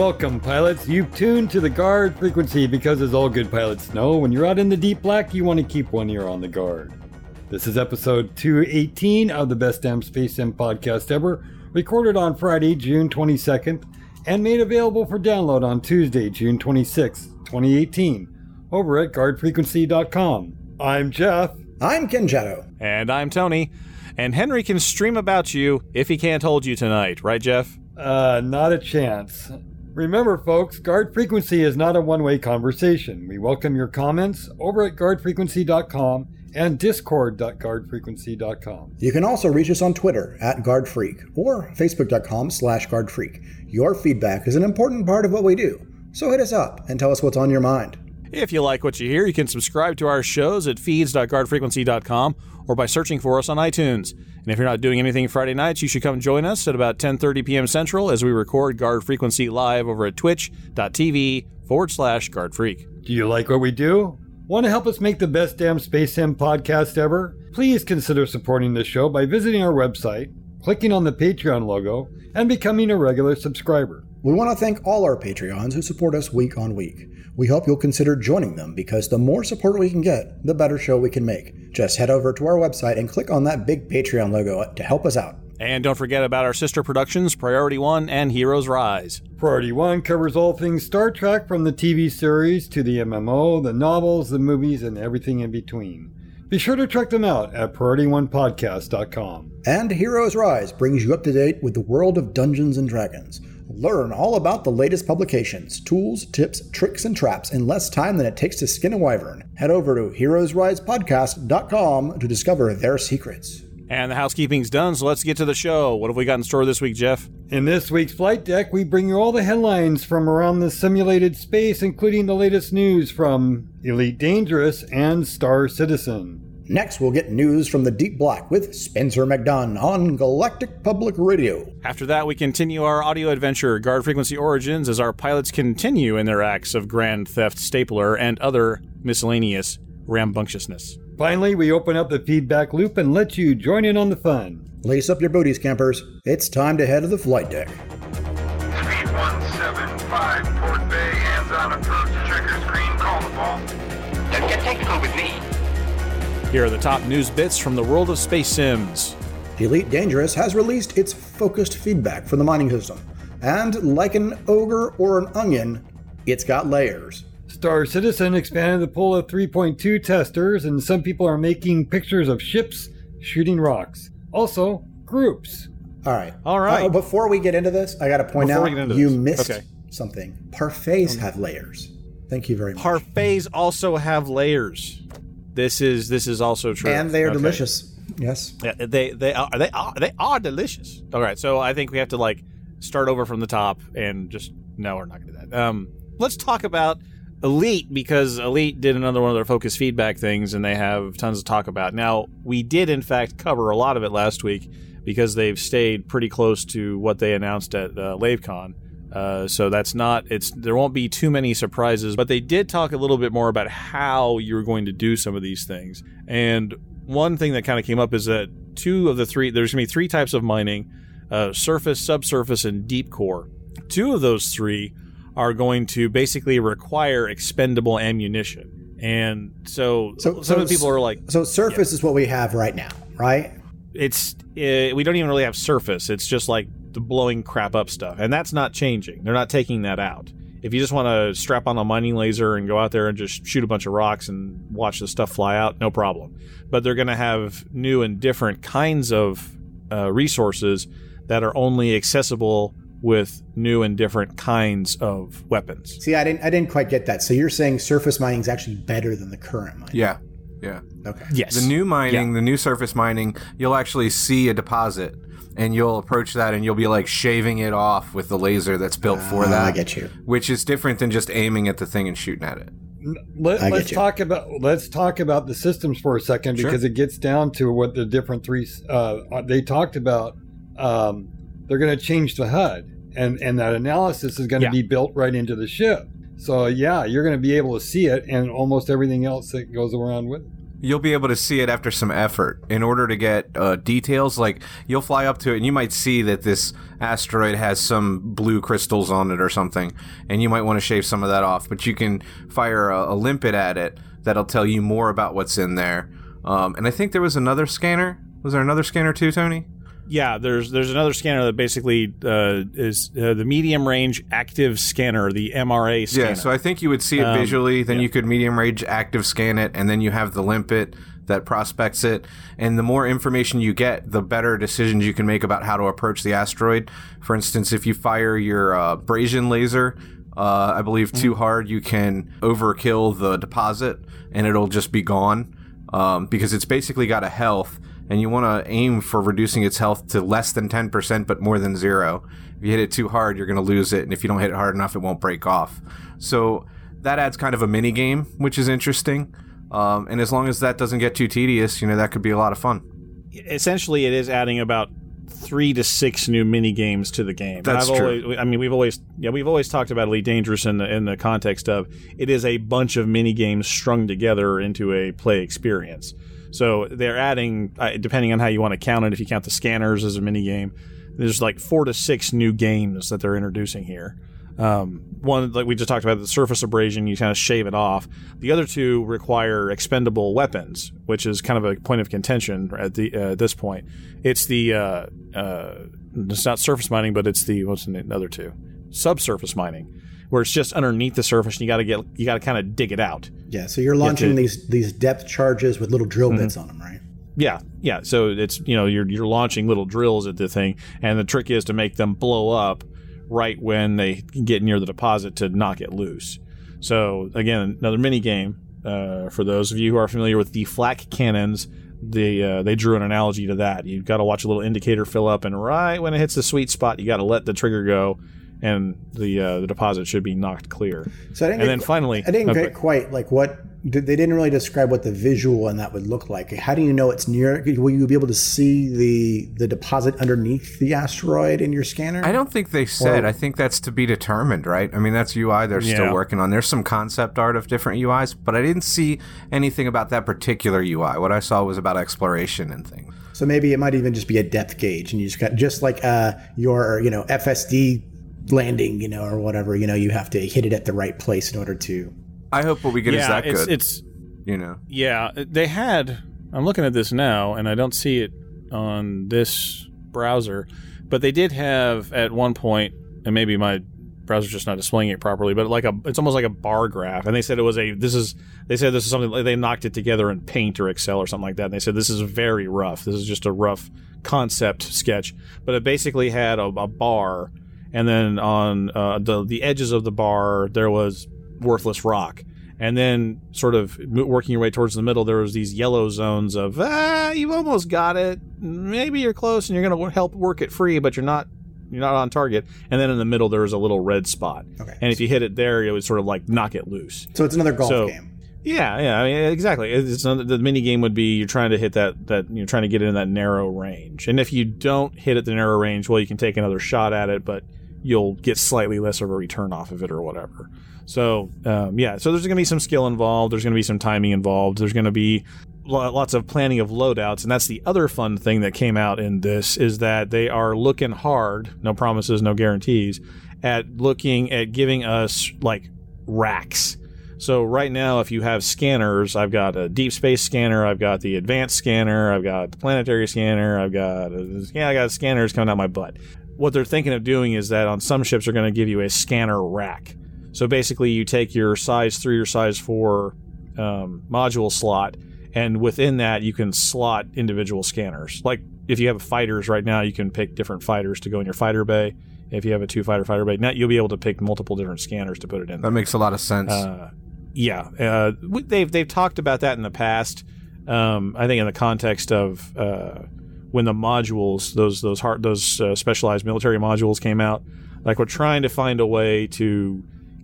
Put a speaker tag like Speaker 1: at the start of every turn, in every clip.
Speaker 1: Welcome, pilots. You've tuned to the guard frequency because, as all good pilots know, when you're out in the deep black, you want to keep one ear on the guard. This is episode 218 of the Best Damn Space Sim podcast ever, recorded on Friday, June 22nd, and made available for download on Tuesday, June 26th, 2018, over at guardfrequency.com. I'm Jeff.
Speaker 2: I'm Kenjato.
Speaker 3: And I'm Tony. And Henry can stream about you if he can't hold you tonight, right, Jeff?
Speaker 1: Uh, not a chance. Remember, folks, Guard Frequency is not a one way conversation. We welcome your comments over at guardfrequency.com and discord.guardfrequency.com.
Speaker 2: You can also reach us on Twitter at GuardFreak or facebook.com slash GuardFreak. Your feedback is an important part of what we do, so hit us up and tell us what's on your mind.
Speaker 3: If you like what you hear, you can subscribe to our shows at feeds.guardfrequency.com or by searching for us on iTunes. And if you're not doing anything Friday nights, you should come join us at about 10:30 p.m. Central as we record Guard Frequency live over at twitch.tv forward slash guardfreak.
Speaker 1: Do you like what we do? Want to help us make the best damn Space Sim podcast ever? Please consider supporting the show by visiting our website, clicking on the Patreon logo, and becoming a regular subscriber.
Speaker 2: We want to thank all our Patreons who support us week on week. We hope you'll consider joining them because the more support we can get, the better show we can make. Just head over to our website and click on that big Patreon logo to help us out.
Speaker 3: And don't forget about our sister productions, Priority One and Heroes Rise.
Speaker 1: Priority One covers all things Star Trek from the TV series to the MMO, the novels, the movies, and everything in between. Be sure to check them out at PriorityOnePodcast.com.
Speaker 2: And Heroes Rise brings you up to date with the world of Dungeons and Dragons. Learn all about the latest publications, tools, tips, tricks, and traps in less time than it takes to skin a wyvern. Head over to heroesrisepodcast.com to discover their secrets.
Speaker 3: And the housekeeping's done, so let's get to the show. What have we got in store this week, Jeff?
Speaker 1: In this week's Flight Deck, we bring you all the headlines from around the simulated space, including the latest news from Elite Dangerous and Star Citizen.
Speaker 2: Next, we'll get news from the Deep Black with Spencer McDunn on Galactic Public Radio.
Speaker 3: After that, we continue our audio adventure, Guard Frequency Origins, as our pilots continue in their acts of grand theft, stapler, and other miscellaneous rambunctiousness.
Speaker 1: Finally, we open up the feedback loop and let you join in on the fun.
Speaker 2: Lace up your booties, campers. It's time to head to the flight deck.
Speaker 4: 3175 Port Bay, hands on approach, checker screen, call the ball.
Speaker 5: Don't get technical with me.
Speaker 3: Here are the top news bits from the world of space sims.
Speaker 2: Elite Dangerous has released its focused feedback for the mining system. And like an ogre or an onion, it's got layers.
Speaker 1: Star Citizen expanded the pool of 3.2 testers, and some people are making pictures of ships shooting rocks. Also, groups.
Speaker 2: All right.
Speaker 3: All right.
Speaker 2: Uh, before we get into this, I got to point
Speaker 3: Before
Speaker 2: out you
Speaker 3: this.
Speaker 2: missed
Speaker 3: Okay.
Speaker 2: something. Parfaits have layers. Thank you very much.
Speaker 3: Parfaits also have layers. This is this is also true,
Speaker 2: and they are
Speaker 3: Okay.
Speaker 2: delicious. Yes.
Speaker 3: Yeah, they they are they are they are delicious. All right, so I think we have to like start over from the top and just no, we're not going to do that. Um, let's talk about Elite because Elite did another one of their focus feedback things, and they have tons to talk about. Now, we did in fact cover a lot of it last week because they've stayed pretty close to what they announced at uh, LaveCon. Uh, so that's not it's there won't be too many surprises, but they did talk a little bit more about how you're going to do some of these things. And one thing that kind of came up is that two of the three there's going to be three types of mining: uh, surface, subsurface, and deep core. Two of those three are going to basically require expendable ammunition. And so,
Speaker 2: So-
Speaker 3: some
Speaker 2: so
Speaker 3: of the people are like,
Speaker 2: So surface is what we have right now, right?
Speaker 3: it's uh, we don't even really have surface. It's just like the blowing crap up stuff, and that's not changing. They're not taking that out. If you just want to strap on a mining laser and go out there and just shoot a bunch of rocks and watch the stuff fly out, no problem. But they're going to have new and different kinds of uh, resources that are only accessible with new and different kinds of weapons.
Speaker 2: See, I didn't I didn't quite get that. So you're saying surface mining is actually better than the current mining?
Speaker 6: Yeah. Yeah.
Speaker 2: Okay.
Speaker 3: Yes,
Speaker 6: The new mining,
Speaker 3: Yeah.
Speaker 6: the new surface mining, you'll actually see a deposit and you'll approach that and you'll be like shaving it off with the laser that's built for
Speaker 2: Ah,
Speaker 6: that.
Speaker 2: I get you.
Speaker 6: Which is different than just aiming at the thing and shooting at it.
Speaker 1: Let,
Speaker 2: I get
Speaker 1: us
Speaker 2: you.
Speaker 1: talk about let's talk about the systems for a second
Speaker 6: Sure.
Speaker 1: because it gets down to what the different three. Uh, they talked about. Um, they're going to change the HUD, and and that analysis is going to
Speaker 3: Yeah.
Speaker 1: be built right into the ship. So yeah, you're going to be able to see it and almost everything else that goes around with it.
Speaker 6: You'll be able to see it after some effort. In order to get uh, details, like you'll fly up to it and you might see that this asteroid has some blue crystals on it or something, and you might want to shave some of that off. But you can fire a, a limpet at it that'll tell you more about what's in there. Um, and I think there was another scanner. Was there another scanner too, Tony?
Speaker 3: Yeah, there's there's another scanner that basically uh, is uh, the medium range active scanner, the MRA scanner.
Speaker 6: Yeah, so I think you would see it
Speaker 3: Um,
Speaker 6: visually, then
Speaker 3: yeah.
Speaker 6: you could medium range active scan it, and then you have the limpet that prospects it. And the more information you get, the better decisions you can make about how to approach the asteroid. For instance, if you fire your uh, abrasion laser, uh, I believe too hard, you can overkill the deposit, and it'll just be gone um, because it's basically got a health. And you want to aim for reducing its health to less than 10%, but more than zero. If you hit it too hard, you're going to lose it. And if you don't hit it hard enough, it won't break off. So that adds kind of a mini game, which is interesting. Um, and as long as that doesn't get too tedious, you know, that could be a lot of fun.
Speaker 3: essentially it is adding about three to six new mini games to the game. And
Speaker 6: That's
Speaker 3: I've
Speaker 6: true.
Speaker 3: Always, I mean, we've always yeah we've always talked about Elite Dangerous in the in the context of it is a bunch of mini games strung together into a play experience. So they're adding, uh, depending on how you want to count it, if you count the scanners as a mini game, there's like four to six new games that they're introducing here. Um, one like we just talked about the surface abrasion, you kind of shave it off. The other two require expendable weapons, which is kind of a point of contention at the uh, this point. It's the uh, uh, it's not surface mining, but it's the what's the other two subsurface mining, where it's just underneath the surface, and you got to get you got to kind of dig it out.
Speaker 2: Yeah, so you're launching
Speaker 3: to-
Speaker 2: these these depth charges with little drill bits on them, right?
Speaker 3: Yeah, yeah. So it's you know you're you're launching little drills at the thing, and the trick is to make them blow up right when they get near the deposit to knock it loose. So again, another mini game uh, for those of you who are familiar with the flak cannons. They uh, they drew an analogy to that. You've got to watch a little indicator fill up, and right when it hits the sweet spot, you got to let the trigger go, and the uh, the deposit should be knocked clear.
Speaker 2: So I didn't
Speaker 3: And
Speaker 2: get,
Speaker 3: then finally-
Speaker 2: I didn't
Speaker 3: okay.
Speaker 2: get quite like what did, they didn't really describe what the visual and that would look like. How do you know it's near? Will you be able to see the the deposit underneath the asteroid in your scanner?
Speaker 6: I don't think they said.
Speaker 2: Or-
Speaker 6: I think that's to be determined, right? I mean, that's UI they're
Speaker 3: Yeah.
Speaker 6: still working on. There's some concept art of different UIs, but I didn't see anything about that particular UI. What I saw was about exploration and things.
Speaker 2: So maybe it might even just be a depth gauge, and you just got just like uh, your you know FSD landing, you know, or whatever. You know, you have to hit it at the right place in order to.
Speaker 6: I hope what we get is that
Speaker 3: it's
Speaker 6: good.
Speaker 3: it's
Speaker 6: you know,
Speaker 3: Yeah, they had. I'm looking at this now, and I don't see it on this browser, but they did have at one point, and maybe my browser's just not displaying it properly, but like a, it's almost like a bar graph, and they said it was a. This is. They said this is something like they knocked it together in Paint or Excel or something like that. And they said this is very rough. This is just a rough concept sketch, but it basically had a, a bar, and then on uh, the the edges of the bar there was worthless rock and then sort of working your way towards the middle there was these yellow zones of ah you've almost got it maybe you're close and you're going to help work it free but you're not you're not on target and then in the middle there was a little red spot
Speaker 2: Okay.
Speaker 3: and if you hit it there it would sort of like knock it loose
Speaker 2: So it's another golf
Speaker 3: So-
Speaker 2: game.
Speaker 3: yeah, yeah, I mean, exactly. It's another, the mini game would be you're trying to hit that that you're trying to get in that narrow range, and if you don't hit it the narrow range, well, you can take another shot at it, but you'll get slightly less of a return off of it or whatever. So um, yeah, so there's going to be some skill involved. There's going to be some timing involved. There's going to be lots of planning of loadouts, and that's the other fun thing that came out in this is that they are looking hard, no promises, no guarantees, at looking at giving us like racks. So right now, if you have scanners, I've got a deep space scanner, I've got the advanced scanner, I've got the planetary scanner, I've got a, yeah, I got scanners coming out my butt. What they're thinking of doing is that on some ships, they're going to give you a scanner rack. So basically, you take your size three or size four um, module slot, and within that, you can slot individual scanners. Like if you have fighters right now, you can pick different fighters to go in your fighter bay. If you have a two fighter fighter bay, now you'll be able to pick multiple different scanners to put it in.
Speaker 6: that makes a lot of sense.
Speaker 3: Uh, yeah, uh, they've they've talked about that in the past. Um, I think in the context of uh, when the modules, those those hard, those uh, specialized military modules came out, like we're trying to find a way to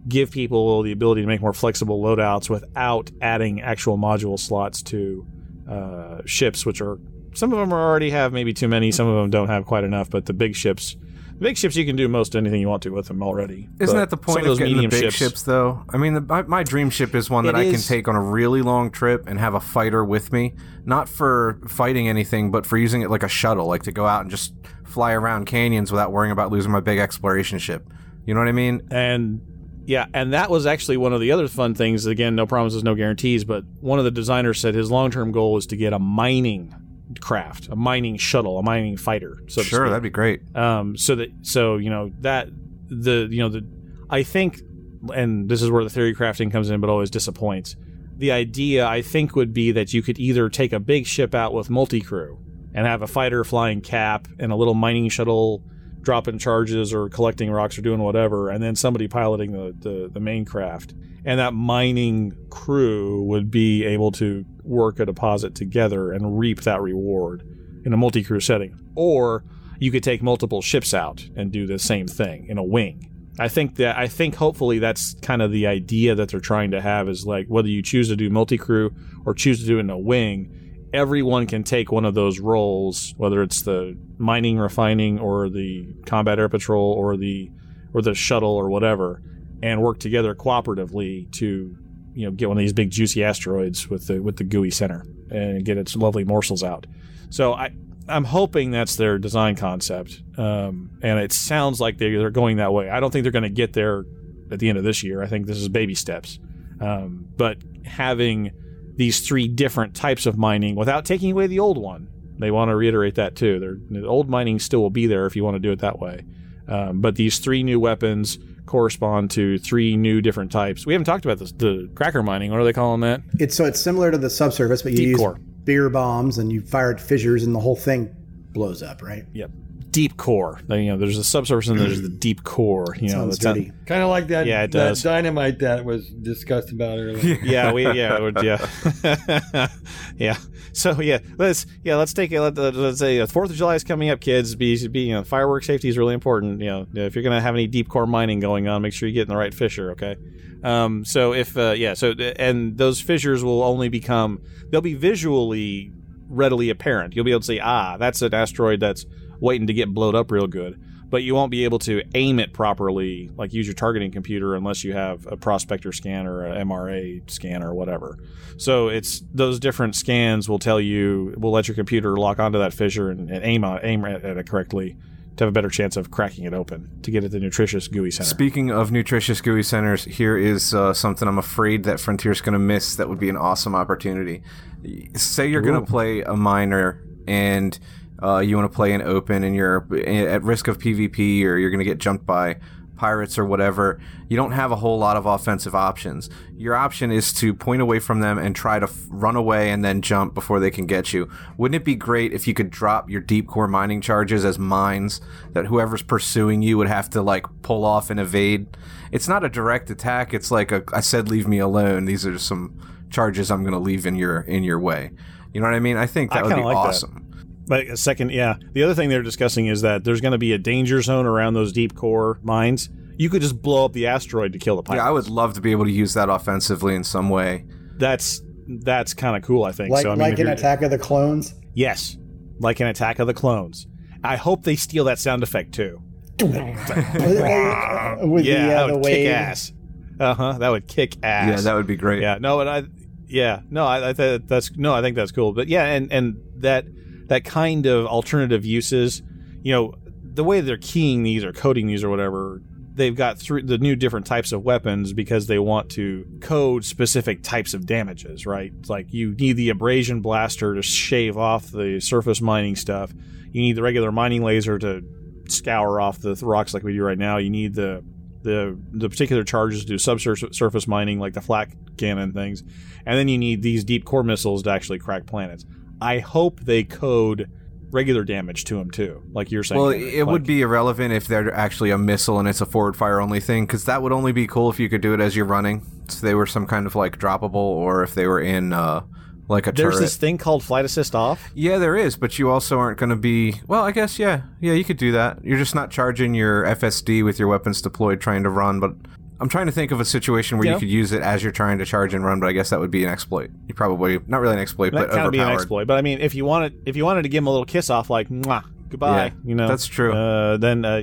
Speaker 3: give people the ability to make more flexible loadouts without adding actual module slots to uh, ships, which are some of them already have maybe too many, some of them don't have quite enough. But the big ships, big ships, you can do most anything you want to with them already.
Speaker 6: Isn't that the point of,
Speaker 3: those
Speaker 6: getting the big ships, though? I mean, the, my, my dream ship is one that
Speaker 3: It
Speaker 6: I can take on a really long trip and have a fighter with me, not for fighting anything, but for using it like a shuttle, like to go out and just fly around canyons without worrying about losing my big exploration ship. You know what I mean?
Speaker 3: and yeah, and that was actually one of the other fun things. Again, no promises, no guarantees. But one of the designers said his long-term goal is to get a mining craft, a mining shuttle, a mining fighter. So
Speaker 6: sure, that'd be great.
Speaker 3: um, so that so you know that the you know the I think, and this is where the theory crafting comes in, but always disappoints. The idea I think would be that you could either take a big ship out with multi crew and have a fighter flying cap and a little mining shuttle dropping charges or collecting rocks or doing whatever, and then somebody piloting the, the, the main craft. And that mining crew would be able to work a deposit together and reap that reward in a multi crew setting. Or you could take multiple ships out and do the same thing in a wing. I think that I think hopefully that's kind of the idea that they're trying to have is like whether you choose to do multi crew or choose to do it in a wing, everyone can take one of those roles, whether it's the mining, refining, or the combat air patrol, or the or the shuttle, or whatever, and work together cooperatively to you know get one of these big juicy asteroids with the with the gooey center and get its lovely morsels out. So I I'm hoping that's their design concept, um, and it sounds like they, they're going that way. I don't think they're going to get there at the end of this year. I think this is baby steps. Um, but having these three different types of mining without taking away the old one, they want to reiterate that too. They're, the old mining still will be there if you want to do it that way. Um, but these three new weapons correspond to three new different types. We haven't talked about this, the cracker mining. What are they calling that?
Speaker 2: It's so it's similar to the subsurface, but you
Speaker 3: Deep
Speaker 2: use
Speaker 3: core.
Speaker 2: bigger bombs and you fire at fissures and the whole thing blows up, right?
Speaker 3: Yep. Deep core. Then, You know, there's the subsurface and there's the deep core. You know,
Speaker 2: Sounds
Speaker 3: that's not-
Speaker 2: dirty.
Speaker 1: Kind of like that,
Speaker 3: Yeah, it
Speaker 1: that
Speaker 3: does.
Speaker 1: dynamite that was discussed about earlier.
Speaker 3: yeah, we yeah it would- yeah yeah. So yeah, let's yeah let's take it. Let, let's say uh, Fourth of July is coming up, kids. Be, be you know firework safety is really important. You know if you're gonna have any deep core mining going on, make sure you get in the right fissure. Okay. Um. So if uh, yeah so and those fissures will only become they'll be visually readily apparent. You'll be able to say ah that's an asteroid that's waiting to get blowed up real good but you won't be able to aim it properly, like use your targeting computer, unless you have a prospector scan or a MRA scan or whatever. So it's those different scans will tell you, will let your computer lock onto that fissure and, and aim on, aim at it correctly to have a better chance of cracking it open to get at the nutritious gooey center.
Speaker 6: Speaking of nutritious gooey centers, here is uh, something I'm afraid that Frontier's going to miss. That would be an awesome opportunity. Say you're going to play a miner and uh, you want to play an open, and you're at risk of PvP, or you're going to get jumped by pirates or whatever. You don't have a whole lot of offensive options. Your option is to point away from them and try to f- run away and then jump before they can get you. Wouldn't it be great if you could drop your deep core mining charges as mines that whoever's pursuing you would have to like pull off and evade? It's not a direct attack. It's like a I said leave me alone. These are some charges I'm going to leave in your in your way. You know what I mean? I think that
Speaker 3: I
Speaker 6: would be
Speaker 3: like that.
Speaker 6: Awesome.
Speaker 3: But a second, yeah. The other thing they're discussing is that there's going to be a danger zone around those deep core mines. You could just blow up the asteroid to kill the pirates.
Speaker 6: Yeah, I would love to be able to use that offensively in some way.
Speaker 3: That's that's kind of cool. I think.
Speaker 2: Like
Speaker 3: so, I mean,
Speaker 2: like an Attack of the Clones.
Speaker 3: Yes, like an Attack of the Clones. I hope they steal that sound effect too.
Speaker 2: With
Speaker 3: yeah,
Speaker 2: the,
Speaker 3: that
Speaker 2: uh, the
Speaker 3: would
Speaker 2: wave.
Speaker 3: kick ass. Uh huh. That would kick ass.
Speaker 6: Yeah, that would be great.
Speaker 3: Yeah, no, but I, yeah, no, I, I th- that's no, I think that's cool. But yeah, and and that that kind of alternative uses, you know, the way they're keying these or coding these or whatever, they've got through the new different types of weapons because they want to code specific types of damages, right? It's like you need the abrasion blaster to shave off the surface mining stuff. You need the regular mining laser to scour off the rocks like we do right now. You need the the the particular charges to do subsurface mining like the flak cannon things, and then you need these deep core missiles to actually crack planets. I hope they code regular damage to them too, like you're saying.
Speaker 6: Well, it would be irrelevant if they're actually a missile and it's a forward fire only thing, because that would only be cool if you could do it as you're running. So they were some kind of like droppable, or if they were in uh, like a
Speaker 3: There's
Speaker 6: turret.
Speaker 3: this thing called flight assist off.
Speaker 6: Yeah, there is, but you also aren't going to be. Well, I guess yeah, yeah, you could do that. You're just not charging your FSD with your weapons deployed, trying to run. But I'm trying to think of a situation where
Speaker 3: Yeah.
Speaker 6: you could use it as you're trying to charge and run, but I guess that would be an exploit. You probably not really an exploit,
Speaker 3: That
Speaker 6: but
Speaker 3: kind of be an exploit. But I mean, if you wanted, if you wanted to give him a little kiss off, like "Mwah, goodbye,
Speaker 6: Yeah,
Speaker 3: you know,
Speaker 6: that's true.
Speaker 3: Uh, then uh,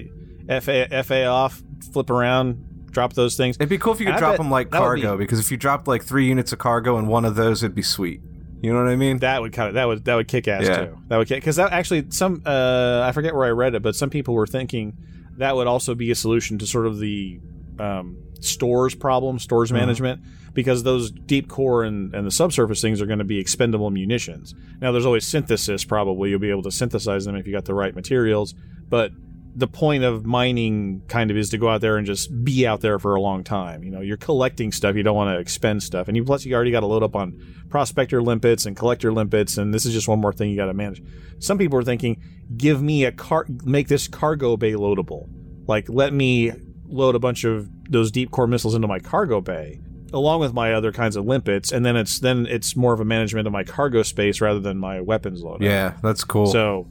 Speaker 3: FA FA off, flip around, drop those things.
Speaker 6: It'd be cool if you could
Speaker 3: I
Speaker 6: drop them like cargo, because if you dropped like three units of cargo and one of those, it'd be sweet. You know what I mean?
Speaker 3: That would kind of that would that would kick ass
Speaker 6: Yeah.
Speaker 3: too. That would kick because that actually some uh, I forget where I read it, but some people were thinking that would also be a solution to sort of the um, stores problem, stores
Speaker 6: Uh-huh.
Speaker 3: management, because those deep core and, and the subsurface things are going to be expendable munitions. Now, there's always synthesis. Probably you'll be able to synthesize them if you got the right materials, but the point of mining kind of is to go out there and just be out there for a long time. You know, you're collecting stuff. You don't want to expend stuff, and you plus you already got to load up on prospector limpets and collector limpets, and this is just one more thing you got to manage. Some people are thinking, give me a car, make this cargo bay loadable. Like, let me load a bunch of those deep core missiles into my cargo bay along with my other kinds of limpets and then it's then it's more of a management of my cargo space rather than my weapons load
Speaker 6: Yeah, that's cool.
Speaker 3: so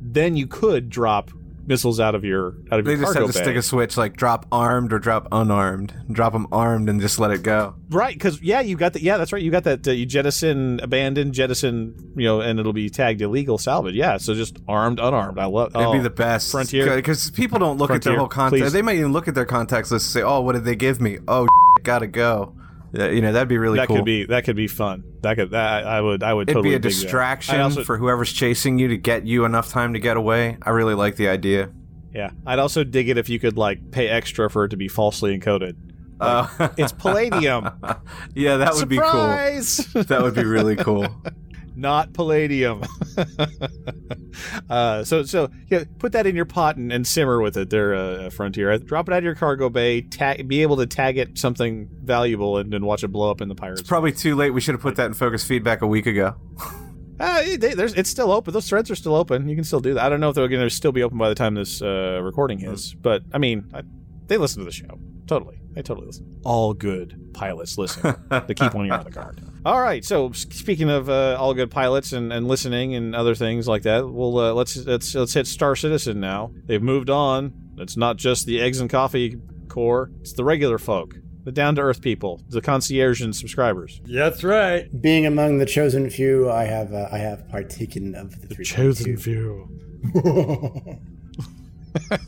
Speaker 3: then you could drop missiles out of your out of
Speaker 6: they
Speaker 3: your
Speaker 6: just
Speaker 3: cargo
Speaker 6: have to
Speaker 3: bay.
Speaker 6: stick a switch, like drop armed or drop unarmed. Drop them armed and just let it go.
Speaker 3: right because yeah you got that yeah that's right you got that uh, you jettison abandoned jettison you know and it'll be tagged illegal salvage yeah so just armed unarmed i love
Speaker 6: It'd
Speaker 3: oh,
Speaker 6: be the best.
Speaker 3: Frontier.
Speaker 6: Because people don't look at their whole context. They might even look at their contacts list and say, oh, what did they give me? Oh, gotta go. You know, that'd be really
Speaker 3: that
Speaker 6: cool.
Speaker 3: could be that could be fun that could that i would i would
Speaker 6: It'd
Speaker 3: totally
Speaker 6: be a distraction
Speaker 3: also,
Speaker 6: for whoever's chasing you to get you enough time to get away. I really like the idea.
Speaker 3: yeah i'd also dig it if you could like pay extra for it to be falsely encoded
Speaker 6: Uh,
Speaker 3: it's palladium
Speaker 6: yeah, that would be cool. That would be really cool.
Speaker 3: not palladium. uh, so so yeah, put that in your pot and, and simmer with it. There, uh, Frontier. Drop it out of your cargo bay. Tag, be able to tag it something valuable and then watch it blow up in the pirates.
Speaker 6: It's probably too late. We should have put that in focus feedback a week ago.
Speaker 3: Uh, it- they- there's, it's still open. Those threads are still open. You can still do that. I don't know if they're going to still be open by the time this uh, recording is, but I mean, I, they listen to the show. Totally. They totally listen. All good pilots listen. they keep one ear on the guard. All right. So speaking of uh, all good pilots and, and listening and other things like that, well, uh, let's let's let's hit Star Citizen now. They've moved on. It's not just the eggs and coffee core. It's the regular folk, the down to earth people, the concierge and subscribers.
Speaker 1: That's right.
Speaker 2: Being among the chosen few, I have uh, I have partaken of the, 3.2.
Speaker 3: few.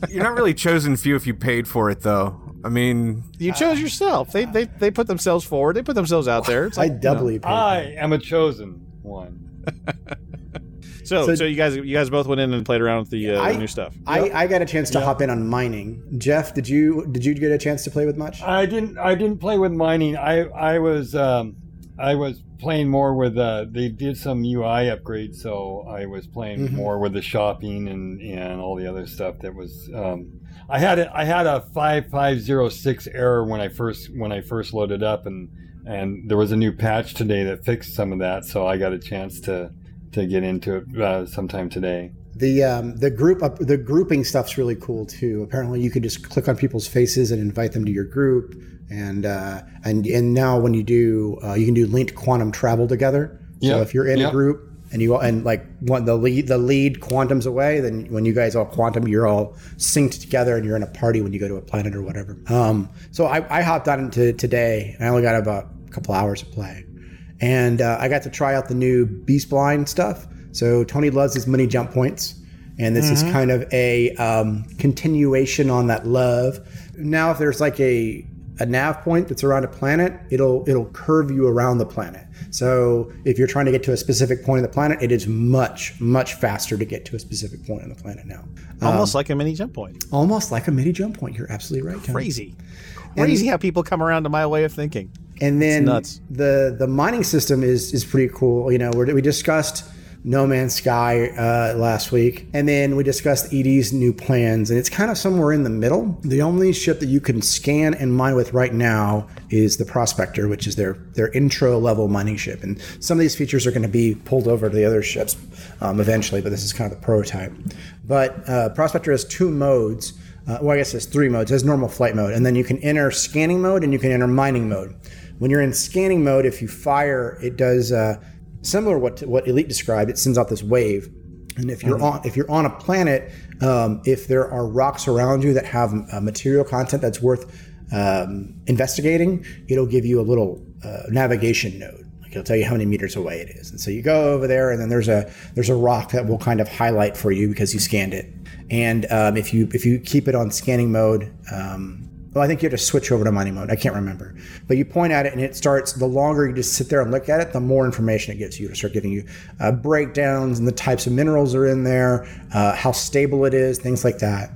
Speaker 6: You're not really chosen few if you paid for it, though. I mean,
Speaker 3: You chose yourself. They, they they put themselves forward. They put themselves out there. It's
Speaker 2: I
Speaker 3: like, you know.
Speaker 2: doubly paid.
Speaker 1: I am a chosen one.
Speaker 3: So,
Speaker 2: So-
Speaker 3: so you guys you guys both went in and played around with the, uh,
Speaker 2: I-
Speaker 3: the new stuff.
Speaker 2: I, I got a chance to hop in on mining. Jeff, did you did you get a chance to play with much?
Speaker 1: I didn't. I didn't play with mining. I I was um, I was playing more with. Uh, they did some UI upgrades, so I was playing
Speaker 2: Mhm.
Speaker 1: more with the shopping and and all the other stuff that was. Um, I had a I had a five five zero six error when I first when I first loaded up, and and there was a new patch today that fixed some of that, so I got a chance to to get into it uh, sometime today.
Speaker 2: The um, the group up the grouping stuff's really cool too. Apparently, you can just click on people's faces and invite them to your group, and uh, and and now when you do, uh, you can do linked quantum travel together. So if you're in
Speaker 1: Yep.
Speaker 2: a group and you all, and like one the lead the lead quantums away, then when you guys all quantum, you're all synced together and you're in a party when you go to a planet or whatever. Um, so I, I hopped on into today, and I only got about a couple hours of play and uh, I got to try out the new Beast Blind stuff. So Tony loves his mini jump points, and this is kind of a um, continuation on that love. Now, if there's like a a nav point that's around a planet, it'll it'll curve you around the planet. So if you're trying to get to a specific point of the planet, it is much much faster to get to a specific point on the planet now.
Speaker 3: Almost um, like a mini jump point.
Speaker 2: Almost like a mini jump point. You're absolutely right.
Speaker 3: Crazy, crazy how people come around to my way of thinking.
Speaker 2: And then the the mining system is is pretty cool. You know, we're, we discussed No Man's Sky uh, last week, and then we discussed ED's new plans, and it's kind of somewhere in the middle. The only ship that you can scan and mine with right now is the Prospector, which is their their intro level mining ship, and some of these features are going to be pulled over to the other ships um, eventually, but this is kind of the prototype. But uh, Prospector has two modes. Uh, well, I guess there's three modes. There's normal flight mode, and then you can enter scanning mode and you can enter mining mode. When you're in scanning mode, if you fire, it does uh, similar what to what Elite described. It sends out this wave, and if you're on if you're on a planet, um, if there are rocks around you that have uh, material content that's worth um, investigating, it'll give you a little uh, navigation node. Like it'll tell you how many meters away it is, and so you go over there, and then there's a there's a rock that will kind of highlight for you because you scanned it. And um, if you if you keep it on scanning mode, um, well, I think you have to switch over to mining mode. I can't remember, but you point at it and it starts. The longer you just sit there and look at it, the more information it gives you. To start giving you uh, breakdowns and the types of minerals are in there, uh, how stable it is, things like that.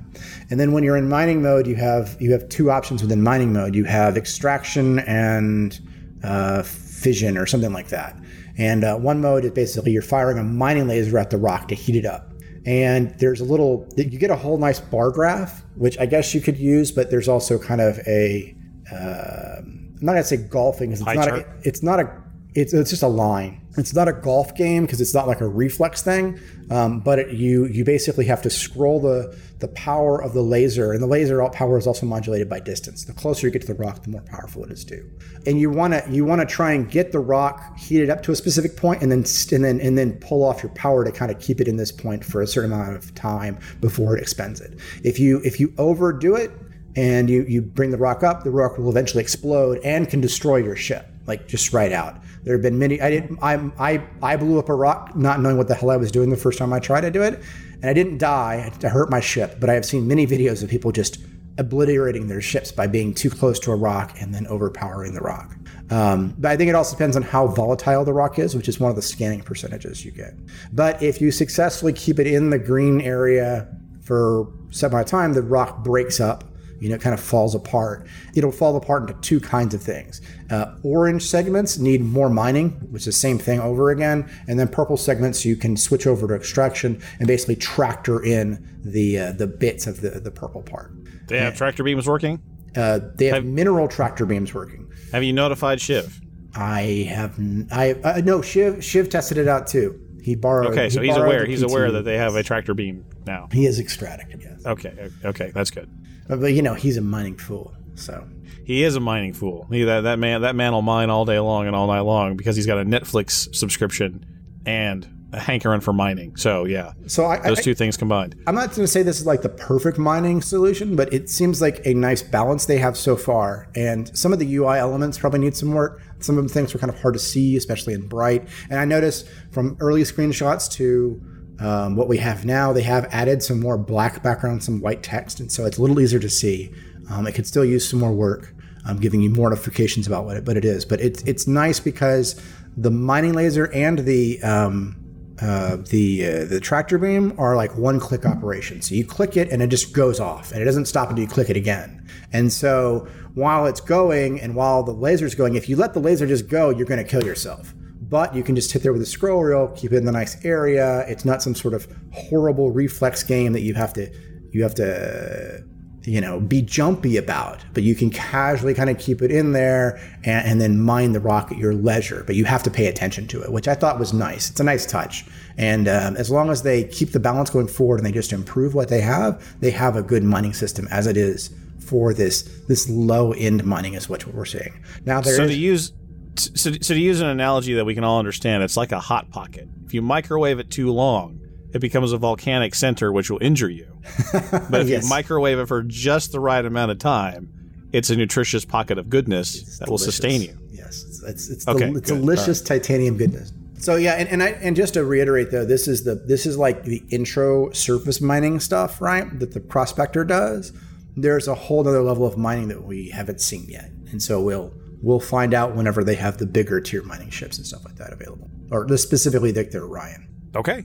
Speaker 2: And then when you're in mining mode, you have you have two options within mining mode. You have extraction and uh, fission or something like that. And uh, one mode is basically you're firing a mining laser at the rock to heat it up and there's a little you get a whole nice bar graph which i guess you could use but there's also kind of a um, am not going to say golfing it's not a, it's not a it's, it's just a line. It's not a golf game because it's not like a reflex thing um, but it, you you basically have to scroll the the power of the laser and the laser power is also modulated by distance. The closer you get to the rock the more powerful it is too. And you want to you want to try and get the rock heated up to a specific point and then and then and then pull off your power to kind of keep it in this point for a certain amount of time before it expends it. If you if you overdo it and you you bring the rock up the rock will eventually explode and can destroy your ship like just right out there have been many i didn't i i i blew up a rock not knowing what the hell i was doing the first time i tried to do it and i didn't die i hurt my ship but i have seen many videos of people just obliterating their ships by being too close to a rock and then overpowering the rock um, but I think it also depends on how volatile the rock is, which is one of the scanning percentages you get. But if you successfully keep it in the green area for some amount of time, the rock breaks up. You know, it kind of falls apart. It'll fall apart into two kinds of things. Uh, orange segments need more mining, which is the same thing over again. And then purple segments, you can switch over to extraction and basically tractor in the uh, the bits of the, the purple part.
Speaker 3: They have tractor beams working.
Speaker 2: Uh, they have mineral tractor beams working.
Speaker 3: Have you notified Shiv?
Speaker 2: I have n- I uh, no Shiv Shiv tested it out too. He borrowed.
Speaker 3: Okay, so
Speaker 2: he
Speaker 3: he's aware. He's
Speaker 2: PT.
Speaker 3: aware that they have a tractor beam now.
Speaker 2: he is ecstatic. Yes,
Speaker 3: Okay, okay, that's good.
Speaker 2: But, you know he's a mining fool. So
Speaker 3: He is a mining fool. He that, that man that man will mine all day long and all night long because he's got a Netflix subscription and a hankering for mining. So yeah,
Speaker 2: so I,
Speaker 3: those
Speaker 2: I
Speaker 3: two things combined.
Speaker 2: I'm not going to say this is like the perfect mining solution, but it seems like a nice balance they have so far. And some of the UI elements probably need some work. Some of the things were kind of hard to see, especially in bright. And I noticed from early screenshots to um, what we have now, they have added some more black background, some white text, and so it's a little easier to see. Um, it could still use some more work, um, giving you more notifications about what it, what it is. But it's it's nice because the mining laser and the um, uh, the uh, the tractor beam are like one click operations. So you click it and it just goes off, and it doesn't stop until you click it again. And so while it's going and while the laser's going, if you let the laser just go, you're going to kill yourself. But you can just hit there with a scroll wheel, keep it in the nice area. It's not some sort of horrible reflex game that you have to you have to you know be jumpy about but you can casually kind of keep it in there and, and then mine the rock at your leisure but you have to pay attention to it which i thought was nice. It's a nice touch. And um, as long as they keep the balance going forward and they just improve what they have they have a good mining system as it is for this this low end mining is what we're seeing. Now there is
Speaker 3: So to use so, so to use an analogy that we can all understand, it's like a hot pocket. If you microwave it too long, it becomes a volcanic center which will injure you. But if
Speaker 2: Yes.
Speaker 3: you microwave it for just the right amount of time, it's a nutritious pocket of goodness that will sustain you.
Speaker 2: Yes, it's it's, it's,
Speaker 3: Okay,
Speaker 2: del- it's delicious titanium goodness. So yeah, and, and I and just to reiterate though, this is the this is like the intro surface mining stuff, right? That the prospector does. There's a whole other level of mining that we haven't seen yet, and so we'll we'll find out whenever they have the bigger tier mining ships and stuff like that available, or the- specifically like their Orion.
Speaker 3: Okay.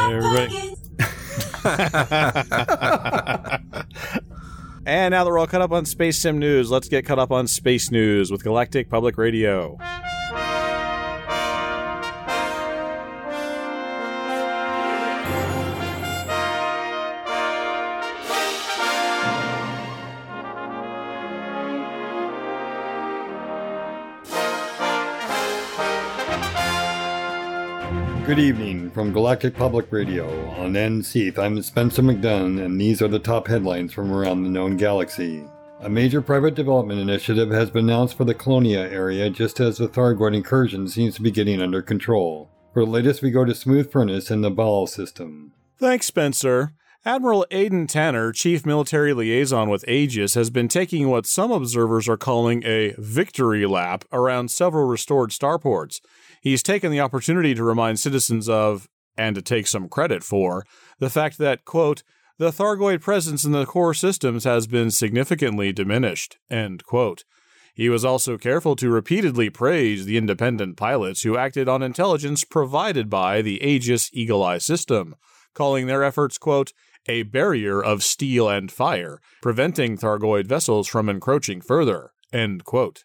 Speaker 3: Everybody. and now that we're all caught up on Space Sim news, let's get caught up on space news with Galactic Public Radio.
Speaker 1: Good evening from Galactic Public Radio on NC. I'm Spencer McDunn, and these are the top headlines from around the known galaxy. A major private development initiative has been announced for the Colonia area just as the Thargoid incursion seems to be getting under control. For the latest, we go to Smooth Furnace and the Baal system.
Speaker 3: Thanks, Spencer. Admiral Aden Tanner, Chief Military Liaison with Aegis, has been taking what some observers are calling a victory lap around several restored starports. He's taken the opportunity to remind citizens of, and to take some credit for, the fact that, quote, the Thargoid presence in the core systems has been significantly diminished, end quote. He was also careful to repeatedly praise the independent pilots who acted on intelligence provided by the Aegis Eagle Eye system, calling their efforts, quote, a barrier of steel and fire, preventing Thargoid vessels from encroaching further. End quote.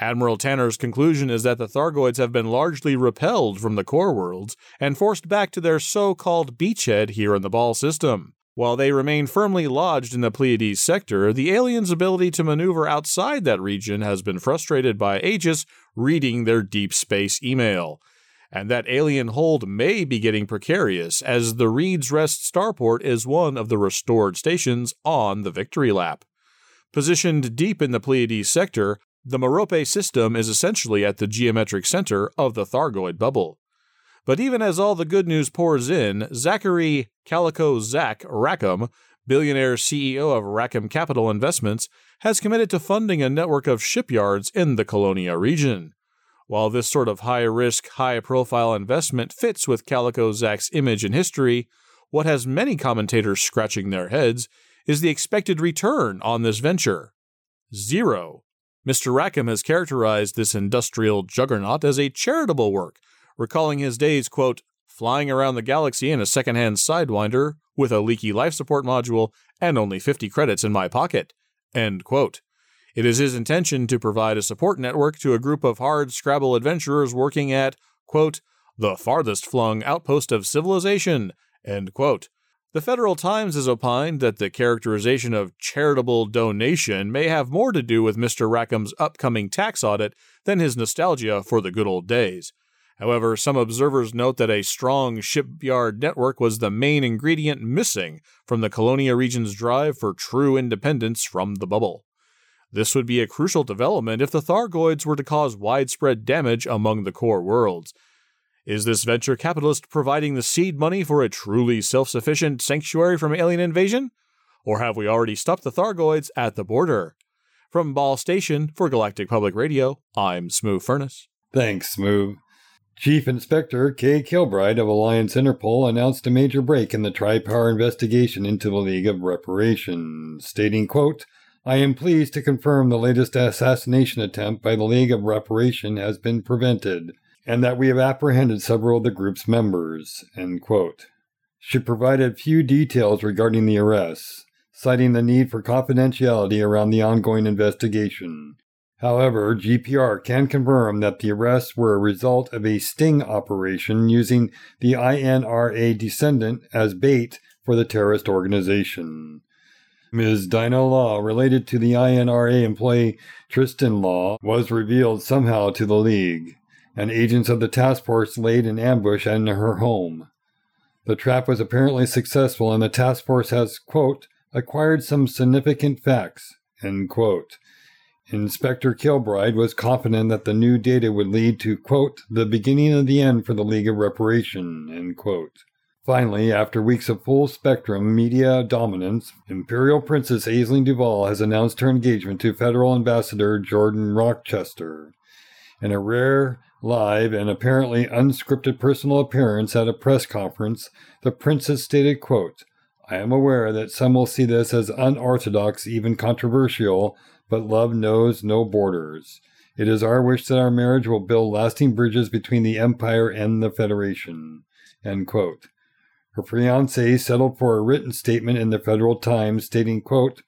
Speaker 3: Admiral Tanner's conclusion is that the Thargoids have been largely repelled from the core worlds and forced back to their so called beachhead here in the Ball system. While they remain firmly lodged in the Pleiades sector, the aliens' ability to maneuver outside that region has been frustrated by Aegis reading their deep space email. And that alien hold may be getting precarious, as the Reed's Rest starport is one of the restored stations on the Victory Lap. Positioned deep in the Pleiades sector, the Merope system is essentially at the geometric center of the Thargoid bubble. But even as all the good news pours in, Zachary Calico Zach Rackham, billionaire CEO of Rackham Capital Investments, has committed to funding a network of shipyards in the Colonia region. While this sort of high risk, high profile investment fits with Calico Zach's image and history, what has many commentators scratching their heads is the expected return on this venture zero. Mr. Rackham has characterized this industrial juggernaut as a charitable work, recalling his days, quote, flying around the galaxy in a secondhand Sidewinder with a leaky life support module and only 50 credits in my pocket, end quote. It is his intention to provide a support network to a group of hard Scrabble adventurers working at, quote, the farthest flung outpost of civilization, end quote. The Federal Times has opined that the characterization of charitable donation may have more to do with Mr. Rackham's upcoming tax audit than his nostalgia for the good old days. However, some observers note that a strong shipyard network was the main ingredient missing from the Colonia region's drive for true independence from the bubble. This would be a crucial development if the Thargoids were to cause widespread damage among the core worlds. Is this venture capitalist providing the seed money for a truly self sufficient sanctuary from alien invasion? Or have we already stopped the Thargoids at the border? From Ball Station for Galactic Public Radio, I'm Smooth Furnace.
Speaker 1: Thanks, Smooth. Chief Inspector Kay Kilbride of Alliance Interpol announced a major break in the Tri-Power investigation into the League of Reparation, stating, quote, I am pleased to confirm the latest assassination attempt by the League of Reparation has been prevented and that we have apprehended several of the group's members. She provided few details regarding the arrests, citing the need for confidentiality around the ongoing investigation. However, GPR can confirm that the arrests were a result of a sting operation using the INRA descendant as bait for the terrorist organization. Ms. Dino Law, related to the INRA employee Tristan Law, was revealed somehow to the League and agents of the task force laid an ambush in her home. The trap was apparently successful, and the task force has, quote, acquired some significant facts, end quote. Inspector Kilbride was confident that the new data would lead to, quote, the beginning of the end for the League of Reparation, end quote. Finally, after weeks of full spectrum media dominance, Imperial Princess Aisling Duval has announced her engagement to Federal Ambassador Jordan Rochester. In a rare live and apparently unscripted personal appearance at a press conference, the princess stated, quote, I am aware that some will see this as unorthodox, even controversial, but love knows no borders. It is our wish that our marriage will build lasting bridges between the Empire and the Federation. Her fiancé settled for a written statement in the Federal Times stating, quote,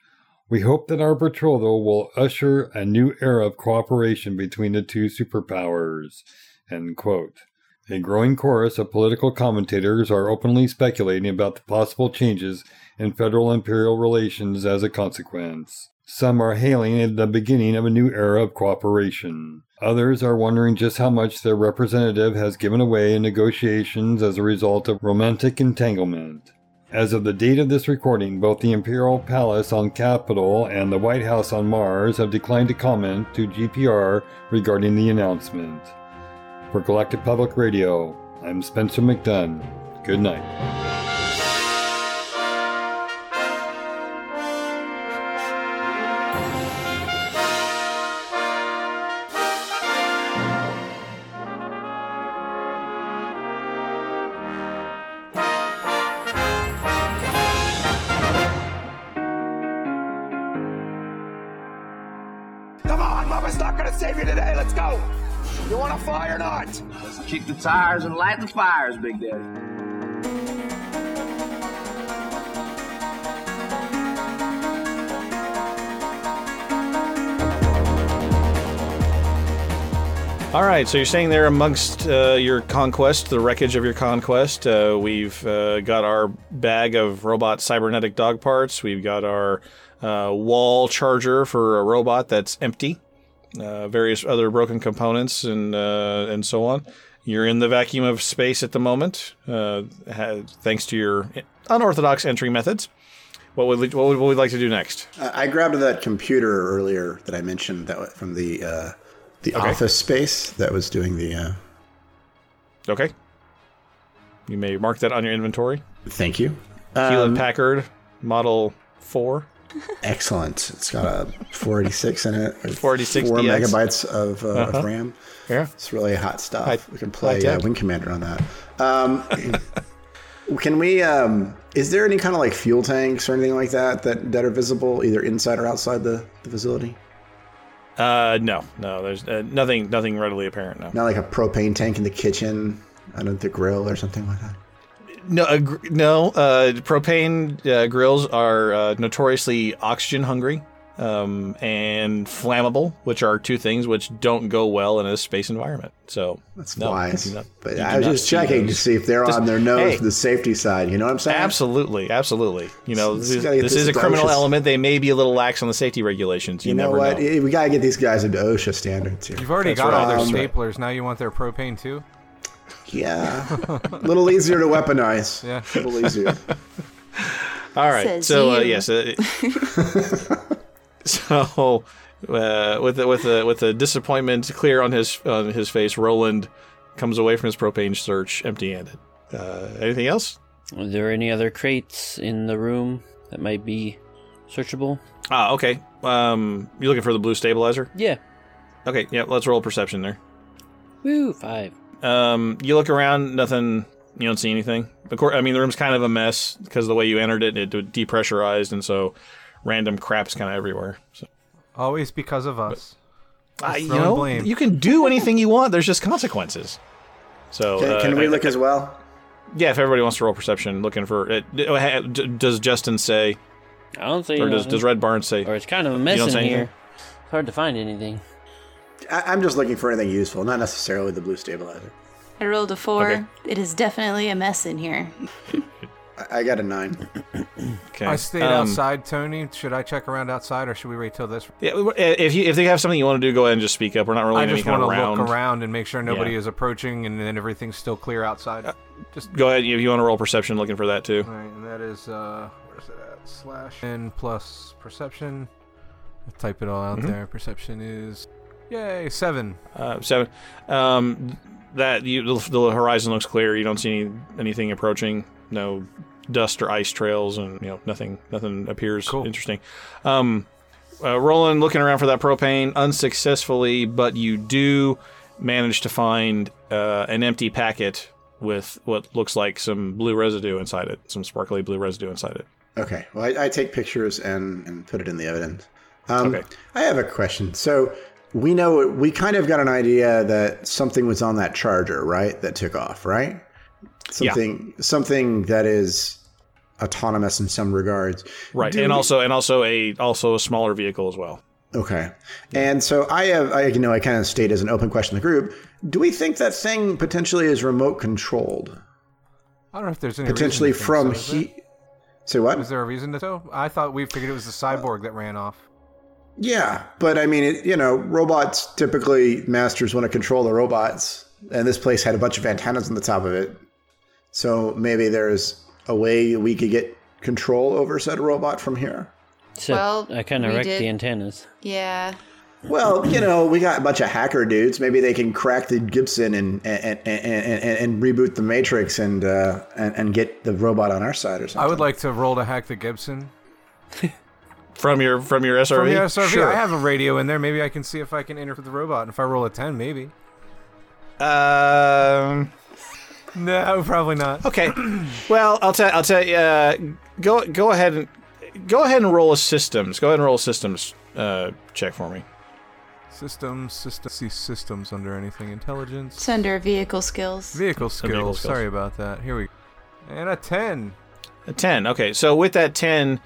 Speaker 1: we hope that our betrothal will usher a new era of cooperation between the two superpowers. A growing chorus of political commentators are openly speculating about the possible changes in federal imperial relations as a consequence. Some are hailing the beginning of a new era of cooperation. Others are wondering just how much their representative has given away in negotiations as a result of romantic entanglement. As of the date of this recording, both the Imperial Palace on Capitol and the White House on Mars have declined to comment to GPR regarding the announcement. For Galactic Public Radio, I'm Spencer McDunn. Good night.
Speaker 7: Save you today. Let's go. You wanna fly or not?
Speaker 8: Let's kick the tires and light the fires, Big Daddy.
Speaker 3: All right, so you're staying there amongst uh, your conquest, the wreckage of your conquest. Uh, we've uh, got our bag of robot cybernetic dog parts. We've got our uh, wall charger for a robot that's empty. Uh, various other broken components and uh, and so on. You're in the vacuum of space at the moment, uh, ha- thanks to your unorthodox entry methods. What would what would, what would we like to do next?
Speaker 2: Uh, I grabbed that computer earlier that I mentioned that from the uh, the
Speaker 3: Okay.
Speaker 2: office space that was doing the. Uh,
Speaker 3: Okay. You may mark that on your inventory.
Speaker 2: thank you.
Speaker 3: Hewlett
Speaker 2: Um,
Speaker 3: Packard Model 4.
Speaker 2: Excellent. It's got a 486 in it. with
Speaker 3: 486
Speaker 2: Four
Speaker 3: DX.
Speaker 2: megabytes of, uh,
Speaker 3: Uh-huh.
Speaker 2: of RAM.
Speaker 3: Yeah.
Speaker 2: It's really hot stuff. We can play uh. Wing Commander on that. Um, can we? Um, is there any kind of like fuel tanks or anything like that that, that are visible either inside or outside the, the facility?
Speaker 3: Uh, no, no, there's uh, nothing, nothing readily apparent. No,
Speaker 2: Not like a propane tank in the kitchen, under the grill or something like that.
Speaker 3: No, uh, gr- no. Uh, propane uh, grills are uh, notoriously oxygen hungry, um, and flammable, which are two things which don't go well in a space environment. So
Speaker 2: That's
Speaker 3: no,
Speaker 2: wise.
Speaker 3: not-
Speaker 2: but I was just
Speaker 3: see
Speaker 2: checking to see if they're
Speaker 3: Just-
Speaker 2: on their nose,
Speaker 3: hey.
Speaker 2: the safety side. You know what I'm saying?
Speaker 3: Absolutely, absolutely. You know,
Speaker 2: This
Speaker 3: this, this
Speaker 2: this
Speaker 3: is a criminal
Speaker 2: atrocious.
Speaker 3: element. They may be a little lax on the safety regulations. You,
Speaker 2: You know
Speaker 3: never
Speaker 2: what?
Speaker 3: know.
Speaker 2: Eh, We gotta get these guys into OSHA standards here.
Speaker 9: You've already
Speaker 3: That's
Speaker 9: got
Speaker 3: right.
Speaker 9: all their staplers. Now you want their propane too?
Speaker 2: Yeah, a little easier to weaponize.
Speaker 9: Yeah.
Speaker 2: a little easier.
Speaker 3: All right.
Speaker 10: Says
Speaker 3: so uh,
Speaker 10: you.
Speaker 3: yes. Uh, so uh, with the, with the, with the disappointment clear on his on his face, Roland comes away from his propane search empty-handed. Uh, anything else?
Speaker 11: Are there any other crates in the room that might be searchable?
Speaker 3: Ah, okay. Um, you looking for the blue stabilizer?
Speaker 11: Yeah.
Speaker 3: Okay. Yeah. Let's roll perception there.
Speaker 11: Woo, five.
Speaker 3: Um, you look around, nothing. You don't see anything. Of course, I mean the room's kind of a mess because the way you entered it, it depressurized, and so random crap's kind of everywhere. So.
Speaker 9: Always because of us.
Speaker 3: Uh,
Speaker 9: Just
Speaker 3: you know,
Speaker 9: blame.
Speaker 3: you can do anything you want. There's just consequences. So
Speaker 2: Can,
Speaker 3: uh,
Speaker 2: can we
Speaker 3: I-
Speaker 2: look as well?
Speaker 3: Yeah, if everybody wants to roll perception, looking for it. d- oh, ha- d- Does Justin say,
Speaker 11: I don't see
Speaker 3: or does,
Speaker 11: nothing.
Speaker 3: does Red Barn say?
Speaker 11: Or it's kind of a mess in here.
Speaker 3: anything?
Speaker 11: It's hard to find anything.
Speaker 2: I, I'm just looking for anything useful, not necessarily the blue stabilizer.
Speaker 10: I rolled a four.
Speaker 3: Okay.
Speaker 10: It is definitely a mess in here.
Speaker 2: I, I got a nine.
Speaker 3: Okay.
Speaker 9: I stayed
Speaker 3: Um,
Speaker 9: outside, Tony. Should I check around outside, or should we wait till this?
Speaker 3: Yeah, if you if they have something you want to do, go ahead and just speak up. We're not really
Speaker 9: I just want to
Speaker 3: round.
Speaker 9: look around and make sure nobody
Speaker 3: Yeah.
Speaker 9: is approaching, and then everything's still clear outside. Just
Speaker 3: Go ahead if you want to roll perception, looking for that too.
Speaker 9: All right, and that is uh, where's it at? Slash n plus perception. I'll type it all out
Speaker 3: Mhm.
Speaker 9: there. Perception is, yay, seven.
Speaker 3: Uh, seven. Um, that you the, the horizon looks clear. You don't see any, anything approaching. No dust or ice trails, and you know nothing. Nothing appears interesting. Um, uh, Roland looking around for that propane unsuccessfully, but you do manage to find uh, an empty packet with what looks like some blue residue inside it. Some sparkly blue residue inside it.
Speaker 2: Okay. Well, I, I take pictures and, and put it in the evidence. Um,
Speaker 3: Okay.
Speaker 2: I have a question. So we know we kind of got an idea that something was on that charger, right? That took off, right? Something something that is autonomous in some regards.
Speaker 3: Right,
Speaker 2: Do
Speaker 3: and
Speaker 2: we-
Speaker 3: also and also a also a smaller vehicle as well.
Speaker 2: Okay. And so I have, I, you know, I kind of state as an open question in the group. Do we think that thing potentially is remote controlled?
Speaker 9: I don't know if there's any
Speaker 2: Potentially
Speaker 9: reason to
Speaker 2: from
Speaker 9: think so, is
Speaker 2: he. Say what?
Speaker 9: Is there a reason to so? I thought we figured it was the cyborg that ran off.
Speaker 2: Yeah, but I mean, it, you know, robots typically masters want to control the robots, and this place had a bunch of antennas on the top of it. So maybe there's a way we could get control over said robot from here.
Speaker 11: So
Speaker 10: Well,
Speaker 11: I kind of
Speaker 10: we
Speaker 11: wrecked
Speaker 10: did-
Speaker 11: the antennas.
Speaker 10: Yeah.
Speaker 2: Well, you know, we got a bunch of hacker dudes. Maybe they can crack the Gibson and and, and, and, and, and reboot the Matrix and, uh, and and get the robot on our side or something.
Speaker 9: I would like to roll to hack the Gibson.
Speaker 3: From your from your SRV.
Speaker 9: From the SRV,
Speaker 3: Sure.
Speaker 9: I have a radio in there. Maybe I can see if I can enter with the robot. And if I roll a ten, maybe.
Speaker 3: Um.
Speaker 9: No, probably not.
Speaker 3: Okay. Well, I'll tell. I'll tell you. Uh, go go ahead and go ahead and roll a systems. Go ahead and roll a systems uh, check for me.
Speaker 9: Systems, system, see systems under anything. Intelligence.
Speaker 10: It's under vehicle skills.
Speaker 9: Vehicle
Speaker 3: Some vehicle
Speaker 9: skills.
Speaker 3: skills.
Speaker 9: Sorry about that. Here we Go. And a 10.
Speaker 3: A 10. Okay, so with that 10,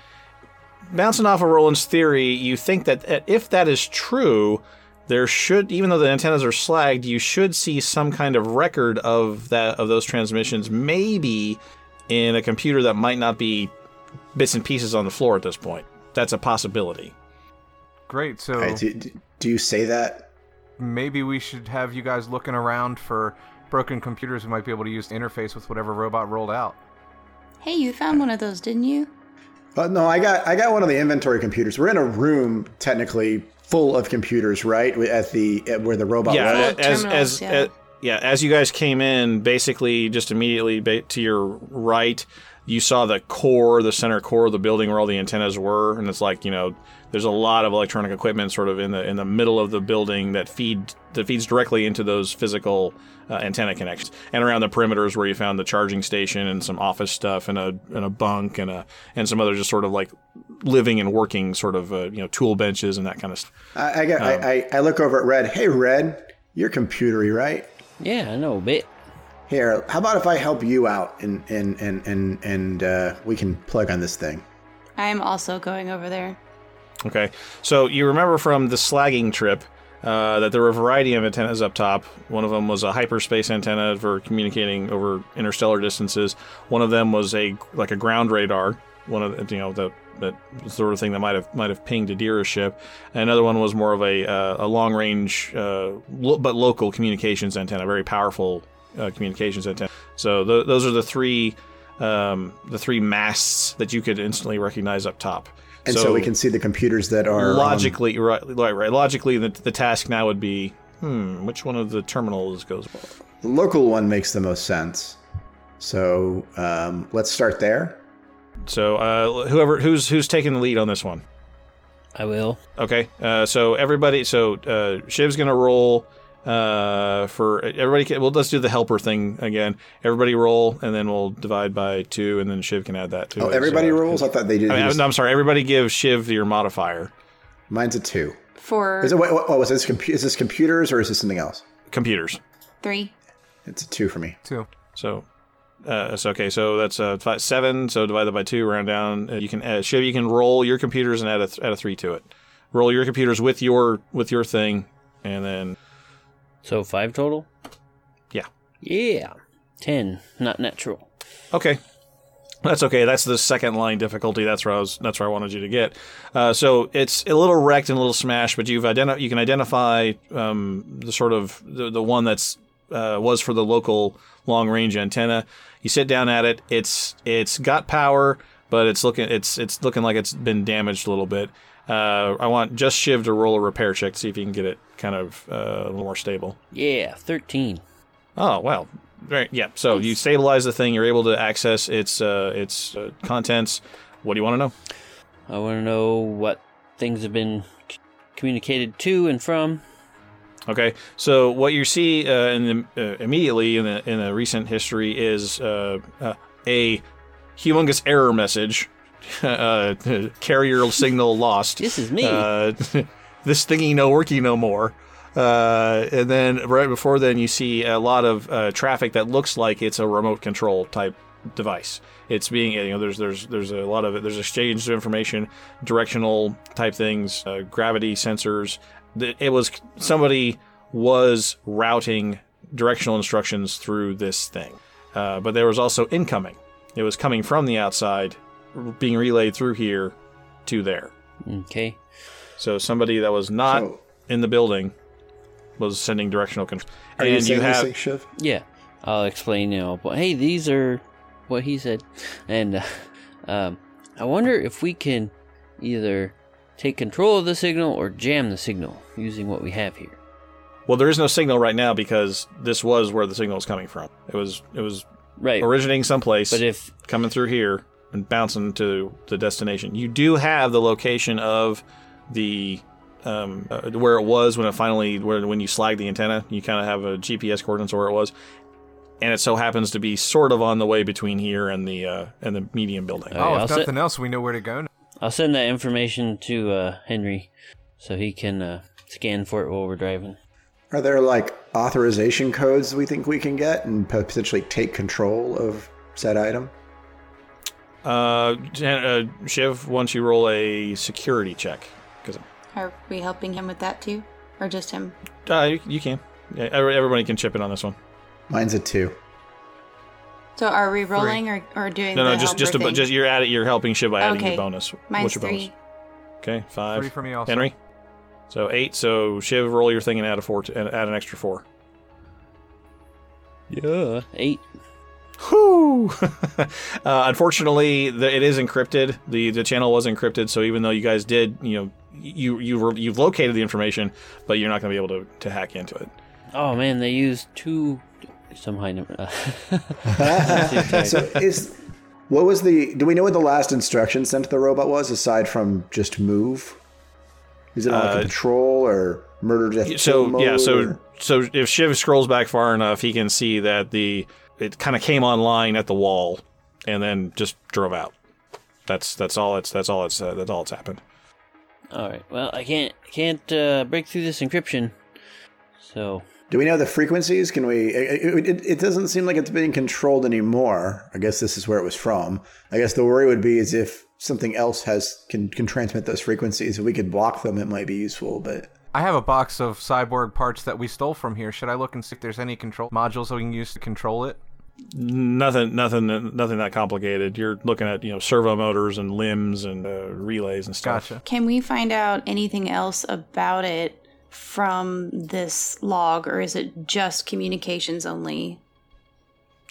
Speaker 3: bouncing off of Roland's theory, you think that uh, if that is true, there should, even though the antennas are slagged, you should see some kind of record of that of those transmissions, maybe in a computer that might not be bits and pieces on the floor at this point. That's a possibility.
Speaker 9: Great. So
Speaker 2: Alright, do, do- do you say that?
Speaker 9: maybe we should have you guys looking around for broken computers we might be able to use to interface with whatever robot rolled out.
Speaker 10: Hey, you found one of those, didn't you?
Speaker 2: Uh, no, I got I got one of the inventory computers. We're in a room technically full of computers, right? At the at where the robot
Speaker 3: yeah,
Speaker 2: was.
Speaker 3: as, as,
Speaker 10: yeah.
Speaker 3: as- yeah, as you guys came in, basically just immediately ba- to your right, you saw the core, the center core of the building where all the antennas were, and it's like you know, there's a lot of electronic equipment sort of in the in the middle of the building that feed that feeds directly into those physical uh, antenna connections, and around the perimeters where you found the charging station and some office stuff and a and a bunk and a and some other just sort of like living and working sort of uh, you know tool benches and that kind of stuff.
Speaker 2: I, I got
Speaker 3: Um,
Speaker 2: I, I I look over at Red. Hey, Red, you're computery, right?
Speaker 11: Yeah, I know a bit.
Speaker 2: Here, how about if I help you out and and and and and uh, we can plug on this thing?
Speaker 10: I'm also going over there.
Speaker 3: Okay, so you remember from the slagging trip uh, that there were a variety of antennas up top. One of them was a hyperspace antenna for communicating over interstellar distances. One of them was a like a ground radar. One of the, you know the that sort of thing that might have might have pinged a Dira ship. And another one was more of a uh, a long range uh, lo- but local communications antenna, very powerful uh, communications antenna. So th- those are the three um, the three masts that you could instantly recognize up top.
Speaker 2: And so, we can see the computers that are um,
Speaker 3: logically right, right, right. Logically, the, the task now would be, hmm, which one of the terminals goes?
Speaker 2: the local one makes the most sense. So um, let's start there.
Speaker 3: So, uh, whoever who's who's taking the lead on this one?
Speaker 11: I will.
Speaker 3: Okay. Uh, so everybody, so uh, Shiv's gonna roll uh, for everybody. Can, well, let's do the helper thing again. Everybody roll, and then we'll divide by two, and then Shiv can add that to.
Speaker 2: Oh,
Speaker 3: his,
Speaker 2: everybody
Speaker 3: uh,
Speaker 2: rolls. I thought they did.
Speaker 3: I mean,
Speaker 2: just-
Speaker 3: I'm, I'm sorry. Everybody give Shiv your modifier.
Speaker 2: Mine's a two.
Speaker 10: For
Speaker 2: Is it? Wait, what, what was this? Compu- is this computers or is this something else?
Speaker 3: Computers.
Speaker 10: three.
Speaker 2: It's a two for me.
Speaker 9: Two.
Speaker 3: So, uh, so okay, so that's uh, five, seven. So divided by two, round down. Uh, you can add, Shiv. You can roll your computers and add a th- add a three to it. Roll your computers with your with your thing, and then
Speaker 11: So five total?
Speaker 3: Yeah.
Speaker 11: Yeah. Ten. Not natural.
Speaker 3: okay, that's okay. That's the second line difficulty. That's where I was. That's where I wanted you to get. Uh, so it's a little wrecked and a little smashed, but you've identi- You can identify um, the sort of the, the one that's uh, was for the local long range antenna. You sit down at it. It's it's got power, but it's looking it's it's looking like it's been damaged a little bit. Uh, I want just Shiv to roll a repair check, see if you can get it kind of uh, a little more stable.
Speaker 11: Yeah, thirteen.
Speaker 3: Oh well, right. Yeah. So you stabilize the thing. You're able to access its uh, its uh, contents. What do you want to know?
Speaker 11: I want to know what things have been c- communicated to and from.
Speaker 3: Okay. So what you see uh, in the, uh, immediately in the in the recent history is uh, uh, a humongous error message. uh, carrier signal lost.
Speaker 11: This is me.
Speaker 3: This thingy no working no more. Uh, and then right before then, you see a lot of uh, traffic that looks like it's a remote control type device. It's being you know there's there's there's a lot of it. There's exchange of information, directional type things, uh, gravity sensors. It was somebody was routing directional instructions through this thing, uh, but there was also incoming. It was coming from the outside, being relayed through here to there.
Speaker 11: Okay.
Speaker 3: So somebody that was not
Speaker 2: So-
Speaker 3: in the building was sending directional control.
Speaker 2: Are
Speaker 3: and
Speaker 2: you saying
Speaker 3: have
Speaker 2: Shiv?
Speaker 11: Yeah. I'll explain. You know, but hey, these are what he said, and uh, um, I wonder if we can either take control of the signal or jam the signal using what we have here.
Speaker 3: well, there is no signal right now because this was where the signal was coming from. It was it was
Speaker 11: Right.
Speaker 3: originating someplace,
Speaker 11: But if
Speaker 3: coming through here and bouncing to the destination. You do have the location of the um, uh, where it was when it finally where when you slag the antenna. You kind of have a GPS coordinates of where it was, and it so happens to be sort of on the way between here and the uh, and the medium building.
Speaker 11: Okay,
Speaker 9: oh,
Speaker 11: I'll
Speaker 9: if
Speaker 11: sit-
Speaker 9: nothing else, we know where to go now.
Speaker 11: I'll send that information to uh, Henry. so he can uh, scan for it while we're driving.
Speaker 2: Are there like authorization codes we think we can get and potentially take control of said item?
Speaker 3: Uh, uh, Shiv, once you roll a security check, because
Speaker 10: Are we helping him with that too? Or just him?
Speaker 3: uh, you, you can. Yeah, every- everybody can chip in on this one.
Speaker 2: Mine's a two.
Speaker 10: So are we rolling or, or doing
Speaker 3: No,
Speaker 10: the
Speaker 3: no, just just a,
Speaker 10: thing?
Speaker 3: just you're at it. You're helping Shiv by adding
Speaker 10: Okay.
Speaker 3: your bonus.
Speaker 10: Mine's
Speaker 3: What's your bonus?
Speaker 10: three.
Speaker 3: Okay, five.
Speaker 9: Three for me also.
Speaker 3: Henry. So eight. So Shiv, roll your thing and add a four. To, and add an extra four.
Speaker 11: Yeah, eight.
Speaker 3: Whew. uh, unfortunately, the, it is encrypted. the The channel was encrypted. So even though you guys did, you know, you you were, you've located the information, but you're not going to be able to to hack into it.
Speaker 11: Oh man, they used two. Some high number.
Speaker 2: so is what was the? Do we know what the last instruction sent to the robot was aside from just move? Is it on like
Speaker 3: Uh,
Speaker 2: a patrol or murder death? kill
Speaker 3: so
Speaker 2: mode
Speaker 3: yeah so
Speaker 2: or-
Speaker 3: so if shiv scrolls back far enough he can see that the it kind of came online at the wall and then just drove out that's that's all it's that's all it's uh, that's all it's happened
Speaker 11: All right. Well, I can't can't uh, break through this encryption. So
Speaker 2: Do we know the frequencies? Can we? It, it, it doesn't seem like it's being controlled anymore. I guess this is where it was from. I guess the worry would be is if something else has can can transmit those frequencies. If we could block them, it might be useful. But
Speaker 9: I have a box of cyborg parts that we stole from here. Should I look and see if there's any control modules that we can use to control it?
Speaker 3: Nothing nothing nothing that complicated you're looking at you know servo motors and limbs and uh, relays and stuff
Speaker 9: gotcha
Speaker 10: Can we find out anything else about it from this log, or is it just communications only?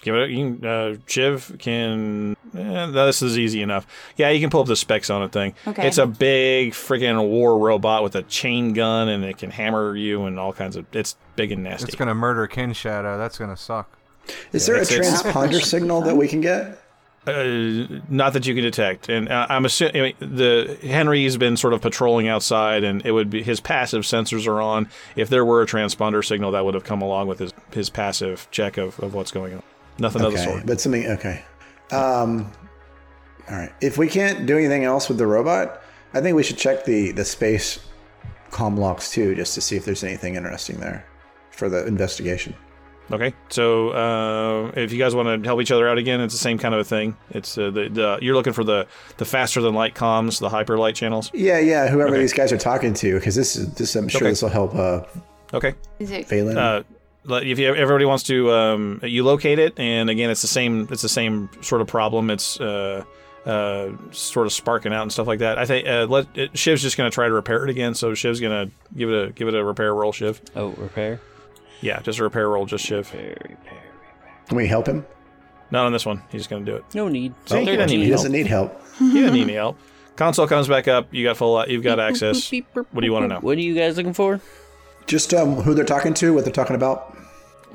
Speaker 3: Give it. You can, uh, Shiv can. Eh, this is easy enough. Yeah, you can pull up the specs on it. Thing.
Speaker 10: Okay.
Speaker 3: It's a big freaking war robot with a chain gun, and it can hammer you and all kinds of. It's big and nasty.
Speaker 9: It's gonna murder Kin Shadow. That's gonna suck.
Speaker 2: Is there a
Speaker 3: it's- it's-
Speaker 2: transponder signal that we can get?
Speaker 3: Uh, not that you can detect, and uh, I'm assuming the Henry's been sort of patrolling outside, and it would be his passive sensors are on. If there were a transponder signal, that would have come along with his his passive check of, of what's going on. Nothing of the
Speaker 2: Okay,
Speaker 3: sort.
Speaker 2: but something. Okay. Um. All right. If we can't do anything else with the robot, I think we should check the the space com locks too, just to see if there's anything interesting there for the investigation.
Speaker 3: Okay, so uh, if you guys want to help each other out again, it's the same kind of a thing. It's uh, the, the you're looking for the the faster than light comms, the hyper light channels.
Speaker 2: Yeah, yeah. Whoever
Speaker 3: Okay.
Speaker 2: these guys are talking to, because this is this. I'm sure
Speaker 3: Okay.
Speaker 2: this will help. Uh,
Speaker 3: Okay.
Speaker 10: Is it
Speaker 2: Phelan.
Speaker 3: Uh, if you, everybody wants to, um, you locate it, and again, it's the same. It's the same sort of problem. It's uh, uh, sort of sparking out and stuff like that. I think uh, let it, Shiv's just going to try to repair it again. So Shiv's going to give it a give it a repair roll. Shiv.
Speaker 11: oh, repair.
Speaker 3: Yeah, just a repair roll. Just Shiv.
Speaker 11: Repair, repair.
Speaker 2: can we help him?
Speaker 3: Not on this one. He's going to do it.
Speaker 11: No need.
Speaker 3: See, he doesn't need
Speaker 2: He
Speaker 3: help.
Speaker 2: doesn't need help.
Speaker 3: He doesn't need any help. Console comes back up. You got full. You've got access. What do you want to know?
Speaker 11: What are you guys looking for?
Speaker 2: Just um, who they're talking to, what they're talking about.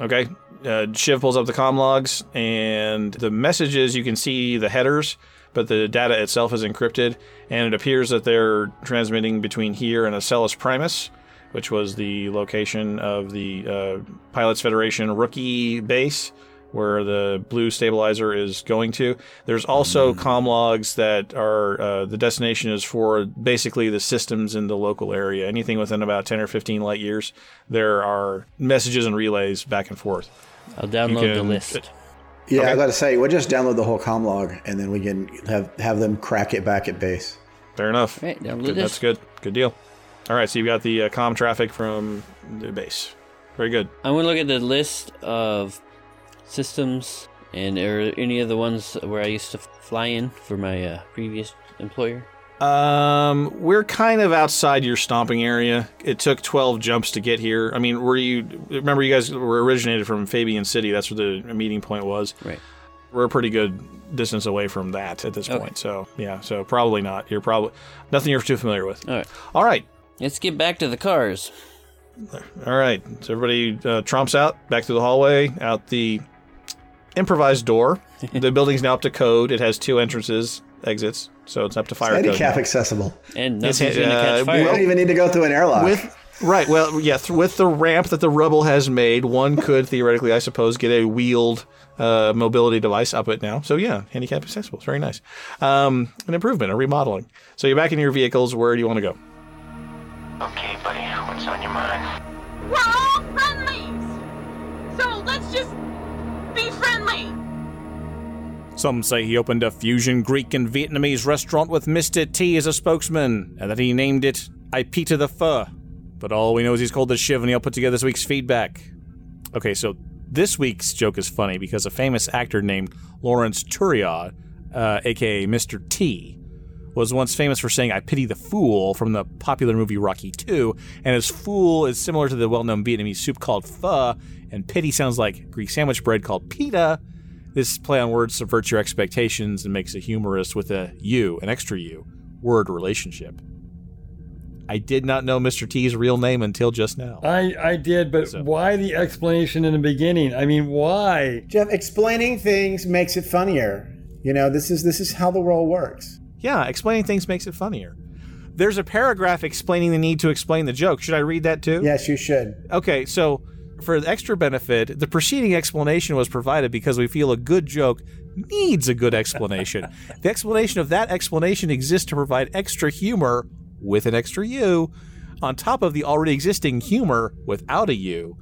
Speaker 3: Okay. Uh, Shiv pulls up the com logs, and the messages you can see the headers, but the data itself is encrypted, and it appears that they're transmitting between here and Asellus Primus, which was the location of the uh, Pilots Federation rookie base, where the blue stabilizer is going to. There's also comm logs that are uh, the destination is for basically the systems in the local area. Anything within about 10 or 15 light years, there are messages and relays back and forth.
Speaker 11: I'll download the
Speaker 3: can-
Speaker 11: list.
Speaker 2: Yeah,
Speaker 3: Okay.
Speaker 2: I got to say, we'll just download the whole comm log, and then we can have have them crack it back at base.
Speaker 3: Fair enough.
Speaker 11: Right, download
Speaker 3: Good, that's good. Good deal. All right, so you've got the uh, comm traffic from the base. Very good.
Speaker 11: I'm gonna look at the list of systems and are any of the ones where I used to fly in for my uh, previous employer.
Speaker 3: Um, we're kind of outside your stomping area. It took 12 jumps to get here. I mean, were you remember you guys were originated from Fabian City? That's where the meeting point was.
Speaker 11: Right.
Speaker 3: We're a pretty good distance away from that at this
Speaker 11: Okay.
Speaker 3: point. So, yeah, so probably not. You're probably nothing you're too familiar with.
Speaker 11: All right.
Speaker 3: All right.
Speaker 11: Let's get back to the cars.
Speaker 3: All right. So everybody uh, tromps out back through the hallway, out the improvised door. the building's now up to code. It has two entrances, exits, so it's up to fire code.
Speaker 2: Handicap
Speaker 3: now.
Speaker 2: accessible.
Speaker 11: And
Speaker 3: It's,
Speaker 11: nothing's gonna
Speaker 3: uh,
Speaker 11: catch
Speaker 2: We don't even need to go through an airlock.
Speaker 3: With right, well, yeah, th- with the ramp that the rubble has made, one could theoretically, I suppose, get a wheeled uh, mobility device up it now. So yeah, handicap accessible. It's very nice. Um, an improvement, a remodeling. So you're back in your vehicles. Where do you want to go?
Speaker 4: Okay, buddy, what's on your mind?
Speaker 12: We're all friendlies! So let's just be friendly!
Speaker 3: Some say he opened a fusion Greek and Vietnamese restaurant with Mr. T as a spokesman, and that he named it I Peter the Pho. But all we know is he's called the Shiv, and he'll put together this week's feedback. Okay, so this week's joke is funny because a famous actor named Laurence Tureaud, uh, aka Mr. T, was once famous for saying, I pity the fool from the popular movie Rocky 2, and his fool is similar to the well known Vietnamese soup called pho, and pity sounds like Greek sandwich bread called pita. This play on words subverts your expectations and makes a humorist with a a U, an extra U, word relationship. I did not know Mr. T's real name until just now.
Speaker 1: I, I did, but why the explanation in the beginning? I mean, why?
Speaker 2: Jeff, explaining things makes it funnier. You know, this is this is how the world works.
Speaker 3: Yeah, explaining things makes it funnier. There's a paragraph explaining the need to explain the joke. Should I read that too?
Speaker 2: Yes, you should.
Speaker 3: Okay, so for the extra benefit, the preceding explanation was provided because we feel a good joke needs a good explanation. the explanation of that explanation exists to provide extra humor with an extra U on top of the already existing humor without a U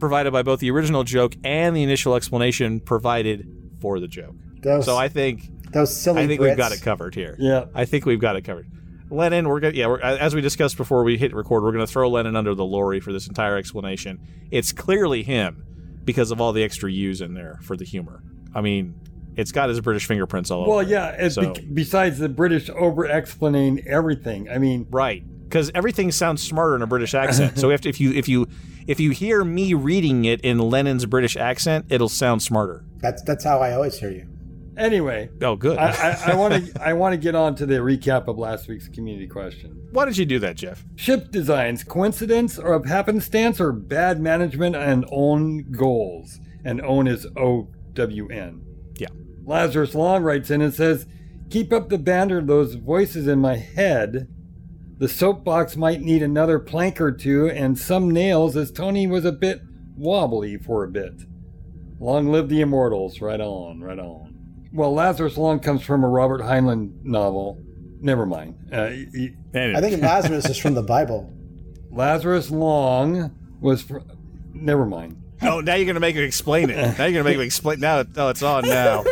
Speaker 3: provided by both the original joke and the initial explanation provided for the joke.
Speaker 2: Those-
Speaker 3: so I think
Speaker 2: Those silly
Speaker 3: I think we've got it covered here.
Speaker 1: Yeah.
Speaker 3: I think we've got it covered. Lennon, we're gonna yeah, we're, uh, as we discussed before we hit record, we're gonna throw Lennon under the lorry for this entire explanation. It's clearly him because of all the extra U's in there for the humor. I mean, it's got his British fingerprints all over.
Speaker 1: Well,
Speaker 3: it.
Speaker 1: yeah. It's
Speaker 3: So-
Speaker 1: bec- besides the British over explaining everything. I mean,
Speaker 3: right because everything sounds smarter in a British accent. so we have if you if you if you hear me reading it in Lennon's British accent, it'll sound smarter.
Speaker 2: That's that's how I always hear you.
Speaker 1: Anyway,
Speaker 3: Oh, good.
Speaker 1: I want to I want to get on to the recap of last week's community question.
Speaker 3: Why did you do that, Jeff?
Speaker 1: Ship designs, coincidence or of happenstance or bad management and own goals. And own is O W N.
Speaker 3: Yeah.
Speaker 1: Lazarus Long writes in and says, Keep up the banter, those voices in my head. The soapbox might need another plank or two and some nails, as Tony was a bit wobbly for a bit. Long live the immortals. Right on, right on. Well, Lazarus Long comes from a Robert Heinlein novel. Never mind. Uh, he-
Speaker 2: I think Lazarus is from the Bible.
Speaker 1: Lazarus Long was. from. Never mind.
Speaker 3: Oh, now you're gonna make him explain it. Now you're gonna make him explain. Now, oh, it's on now.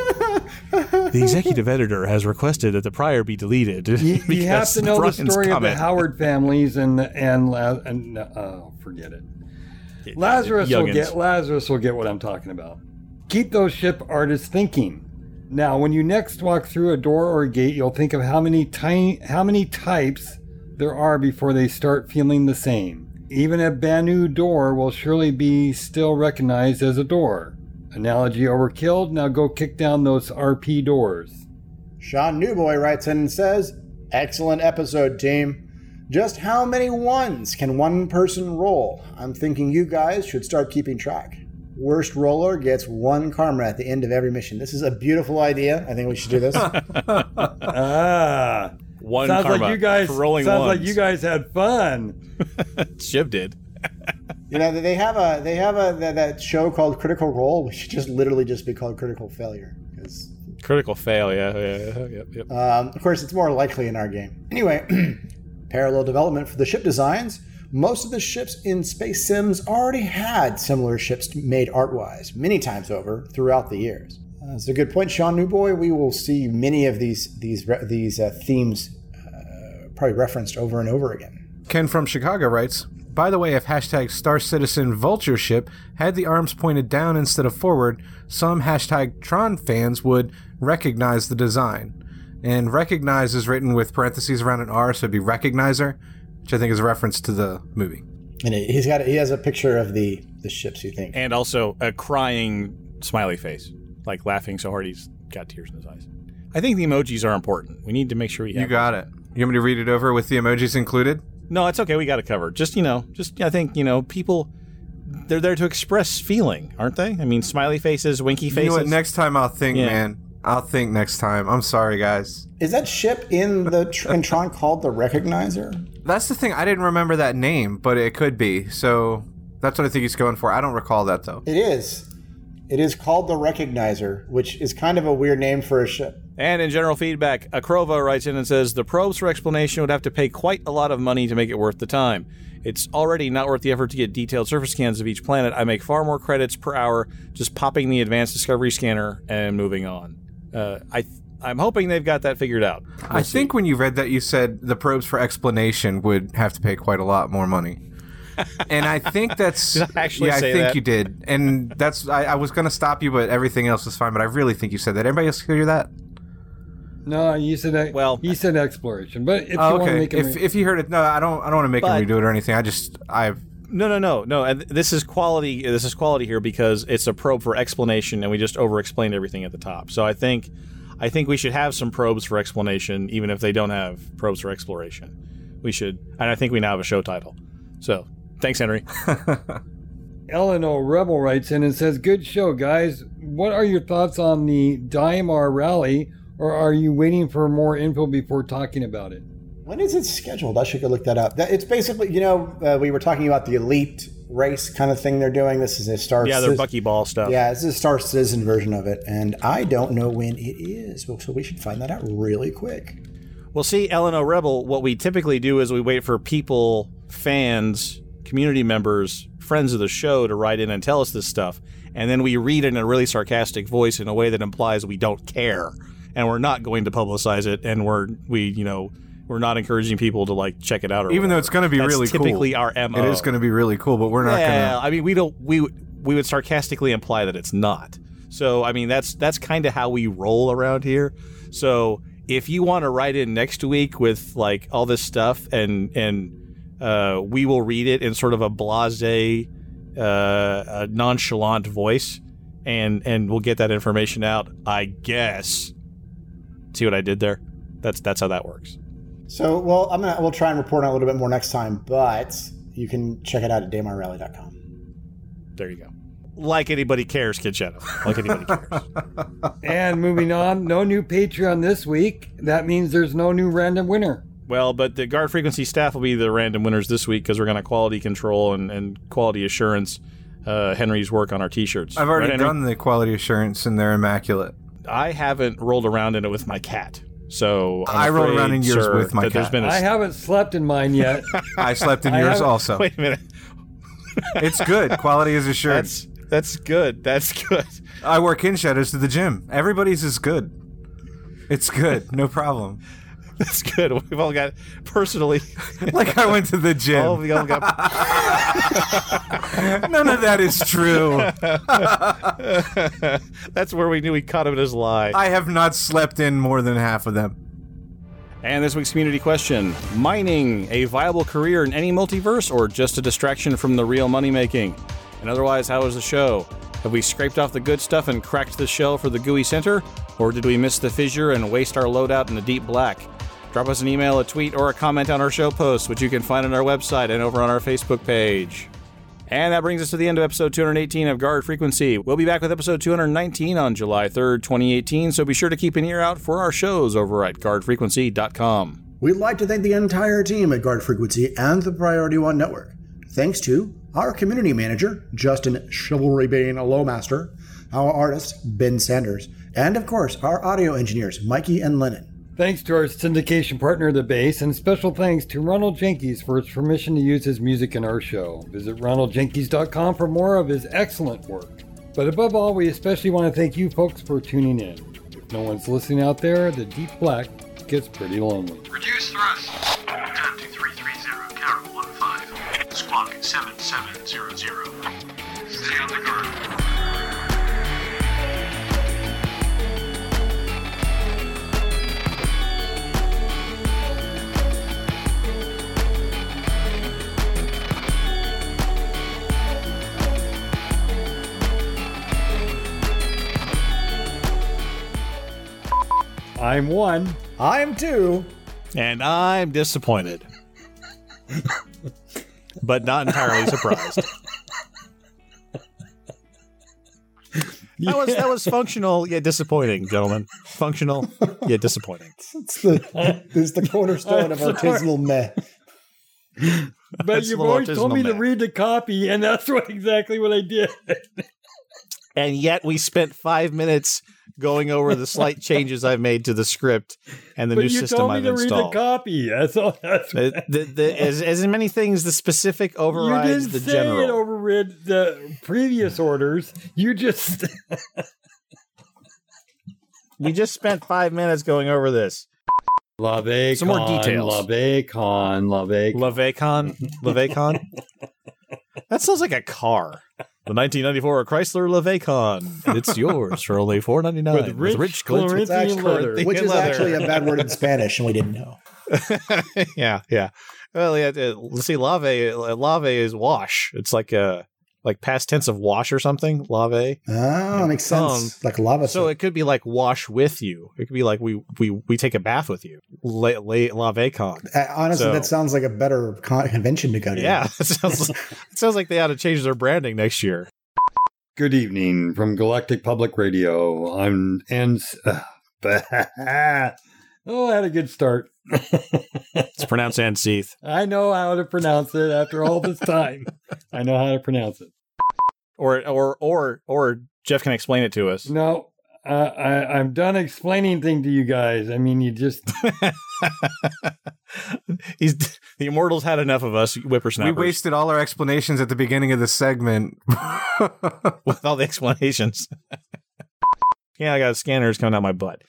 Speaker 3: the executive editor has requested that the prior be deleted.
Speaker 1: You, you have to know
Speaker 3: Brian's
Speaker 1: the story
Speaker 3: comment.
Speaker 1: of the Howard families and and and oh, forget it. Lazarus will get Lazarus will get what I'm talking about. Keep those ship artists thinking. Now, when you next walk through a door or a gate, you'll think of how many tiny how many types there are before they start feeling the same. Even a Banu door will surely be still recognized as a door. Analogy overkilled. Now go kick down those RP doors.
Speaker 2: Sean Newboy writes in and says, Excellent episode, team. Just how many ones can one person roll? I'm thinking you guys should start keeping track. Worst roller gets one karma at the end of every mission. This is a beautiful idea. I think we should do this.
Speaker 1: ah,
Speaker 3: One
Speaker 1: sounds
Speaker 3: karma
Speaker 1: like you guys.
Speaker 3: for rolling
Speaker 1: sounds like you guys had fun.
Speaker 3: Shiv did.
Speaker 2: you know, they have a they have a that, that show called Critical Role, which should just literally just be called Critical Failure. Because
Speaker 3: Critical fail. Yeah, yeah, yeah, yep, yep.
Speaker 2: Um, of course, it's more likely in our game. Anyway, parallel development for the ship designs. Most of the ships in Space Sims already had similar ships made art wise, many times over throughout the years. Uh, That's a good point, Sean Newboy. We will see many of these these these uh, themes uh, probably referenced over and over again.
Speaker 6: Ken from Chicago writes, by the way, if hashtag Star Citizen Vulture ship had the arms pointed down instead of forward, some hashtag Tron fans would recognize the design. And recognize is written with parentheses around an R, so it'd be recognizer, which I think is a reference to the movie.
Speaker 2: And he- he's got he has a picture of the the ships. You think?
Speaker 3: And also a crying smiley face, like laughing so hard he's got tears in his eyes. I think the emojis are important. We need to make sure we have
Speaker 6: You got it. You want me to read it over with the emojis included?
Speaker 3: No, it's okay. We got it covered. Just you know, just I think you know, people they're there to express feeling, aren't they? I mean, smiley faces, winky faces.
Speaker 6: You know what? Next time I'll think,
Speaker 3: Yeah.
Speaker 6: man. I'll think next time. I'm sorry, guys.
Speaker 2: Is that ship in the tr- in Tron called the Recognizer?
Speaker 6: That's the thing. I didn't remember that name, but it could be. So that's what I think he's going for. I don't recall that though.
Speaker 2: It is. It is called the Recognizer, which is kind of a weird name for a ship.
Speaker 3: And in general feedback, Akrova writes in and says the probes for explanation would have to pay quite a lot of money to make it worth the time. It's already not worth the effort to get detailed surface scans of each planet. I make far more credits per hour just popping the advanced discovery scanner and moving on. Uh, I I'm hoping they've got that figured out.
Speaker 6: I think when you read that, you said the probes for explanation would have to pay quite a lot more money. and I think that's
Speaker 3: Did I actually
Speaker 6: yeah,
Speaker 3: say
Speaker 6: I think
Speaker 3: that?
Speaker 6: you did, and that's I, I was going to stop you, but everything else was fine. But I really think you said that. Everybody else hear that?
Speaker 1: No, you said well, he said exploration, but if
Speaker 6: Oh,
Speaker 1: you want to
Speaker 6: okay.
Speaker 1: make it,
Speaker 6: If if you heard it, no, I don't. I don't want to make
Speaker 3: But-
Speaker 6: him redo it or anything. I just I've
Speaker 3: No, no, no, no. And this is quality. This is quality here because it's a probe for explanation, and we just over-explained everything at the top. So I think, I think we should have some probes for explanation, even if they don't have probes for exploration. We should, and I think we now have a show title. So thanks, Henry.
Speaker 1: Eleanor Rebel writes in and says, "Good show, guys. What are your thoughts on the Daymar rally, or are you waiting for more info before talking about it?"
Speaker 2: When is it scheduled? I should go look that up. It's basically, you know, uh, we were talking about the elite race kind of thing they're doing. This is a Star
Speaker 3: yeah, they're buckyball stuff.
Speaker 2: Yeah, this is a Star Citizen version of it, and I don't know when it is. So we should find that out really quick.
Speaker 3: Well, see, Eleanor Rebel, what we typically do is we wait for people, fans, community members, friends of the show to write in and tell us this stuff. And then we read it in a really sarcastic voice in a way that implies we don't care. And we're not going to publicize it. And we're, we, you know, we're not encouraging people to like check it out or
Speaker 6: even though it's going to be
Speaker 3: That's
Speaker 6: really
Speaker 3: typically
Speaker 6: cool.
Speaker 3: our MO.
Speaker 6: It is going to be really cool, but we're not
Speaker 3: yeah,
Speaker 6: going to.
Speaker 3: I mean, we don't. We would- we would sarcastically imply that it's not. So I mean, that's that's kind of how we roll around here. So if you want to write in next week with like all this stuff, and and uh, we will read it in sort of a blasé, uh, a nonchalant voice, and and we'll get that information out. I guess. See what I did there? That's that's how that works.
Speaker 2: So, well, I'm gonna we'll try and report on it a little bit more next time, but you can check it out at daymarrally.com.
Speaker 3: There you go. Like anybody cares, Kid Shadow. Like anybody cares.
Speaker 1: And moving on, no new Patreon this week. That means there's no new random winner.
Speaker 3: Well, but the guard frequency staff will be the random winners this week because we're going to quality control and, and quality assurance uh, Henry's work on our t-shirts.
Speaker 6: I've already
Speaker 3: Right, Henry?
Speaker 6: done the quality assurance, and they're immaculate.
Speaker 3: I haven't rolled around in it with my cat. So I'm
Speaker 6: I rolled around in yours
Speaker 3: sir,
Speaker 6: with my
Speaker 3: that there's
Speaker 6: cat.
Speaker 3: been a
Speaker 1: I haven't slept in mine yet.
Speaker 6: I slept in
Speaker 1: I
Speaker 6: yours
Speaker 1: haven't-
Speaker 6: also.
Speaker 3: Wait a minute.
Speaker 6: It's good. Quality is assured.
Speaker 3: That's that's good. That's good.
Speaker 6: I wear kin shadows to the gym. Everybody's is good. It's good. No problem.
Speaker 3: That's good. We've all got personally.
Speaker 6: like I went to the gym.
Speaker 3: All, we all got.
Speaker 6: None of that is true.
Speaker 3: That's where we knew we caught him in his lie.
Speaker 6: I have not slept in more than half of them.
Speaker 3: And this week's community question Mining, a viable career in any multiverse, or just a distraction from the real money making? And otherwise, how was the show? Have we scraped off the good stuff and cracked the shell for the gooey center? Or did we miss the fissure and waste our loadout in the deep black? Drop us an email, a tweet, or a comment on our show post, which you can find on our website and over on our Facebook page. And that brings us to the end of episode 218 of Guard Frequency. We'll be back with episode 219 on July 3rd, 2018, so be sure to keep an ear out for our shows over at guardfrequency.com.
Speaker 2: We'd like to thank the entire team at Guard Frequency and the Priority One Network. Thanks to our community manager, Justin Chivalry Bane Lowmaster, our artist, Ben Sanders, and of course, our audio engineers, Mikey and Lennon.
Speaker 1: Thanks to our syndication partner, The Base, and special thanks to Ronald Jenkins for his permission to use his music in our show. Visit ronaldjenkins.com for more of his excellent work. But above all, we especially want to thank you folks for tuning in. If no one's listening out there, the deep black gets pretty lonely.
Speaker 13: Reduce thrust. Time 2330, Carol 15. Squawk 7700. Stay on the guard.
Speaker 1: I'm one.
Speaker 2: I'm two.
Speaker 3: And I'm disappointed. but not entirely surprised. That was that was functional yet disappointing, gentlemen. Functional yet disappointing.
Speaker 2: It's the, it's the cornerstone of
Speaker 1: I'm
Speaker 2: artisanal meh.
Speaker 1: But
Speaker 3: That's
Speaker 1: you've always told
Speaker 3: artisanal
Speaker 1: me to read the copy, and that's what exactly what I did.
Speaker 3: And yet we spent five minutes going over the slight changes I've made to the script and the
Speaker 1: but
Speaker 3: new
Speaker 1: you
Speaker 3: system
Speaker 1: told me
Speaker 3: I've
Speaker 1: to read the
Speaker 3: installed.
Speaker 1: copy. That's all. That's
Speaker 3: The- the- the- as, as in many things, the specific
Speaker 1: you
Speaker 3: overrides
Speaker 1: didn't
Speaker 3: the
Speaker 1: say
Speaker 3: general.
Speaker 1: it overrid the previous orders. You just
Speaker 3: we just spent five minutes going over this.
Speaker 1: Lave
Speaker 3: Some more details.
Speaker 1: Lave con. Lave.
Speaker 3: Lavecon, Lavecon. that sounds like a car. The 1994 Chrysler Lavecon. And It's yours for only four ninety nine
Speaker 1: With rich
Speaker 2: It's
Speaker 1: Corinthian
Speaker 2: actually-
Speaker 1: leather.
Speaker 2: which is
Speaker 3: leather.
Speaker 2: actually a bad word in Spanish, and we didn't know.
Speaker 3: yeah, yeah. Well, yeah. uh, see. Lave, lave is wash. It's like a like past tense of wash or something. Lave.
Speaker 2: Oh, makes sense. like lava.
Speaker 3: So it could be like wash with you. It could be like we we we take a bath with you. La, la, lavecon.
Speaker 2: Uh, honestly,
Speaker 3: So-
Speaker 2: that sounds like a better con- convention to go to.
Speaker 3: Yeah, it sounds it sounds like they ought to change their branding next year.
Speaker 1: Good evening from Galactic Public Radio. I'm and uh, oh, I had a good start.
Speaker 3: It's pronounced Anseeth.
Speaker 1: I know how to pronounce it after all this time. I know how to pronounce it.
Speaker 3: Or or or or Jeff can explain it to us.
Speaker 1: No, uh, I, I'm done explaining things to you guys. I mean, you just
Speaker 3: He's the immortals had enough of us whippersnappers.
Speaker 6: We wasted all our explanations at the beginning of the segment.
Speaker 3: with all the explanations. yeah, I got scanners coming out my butt.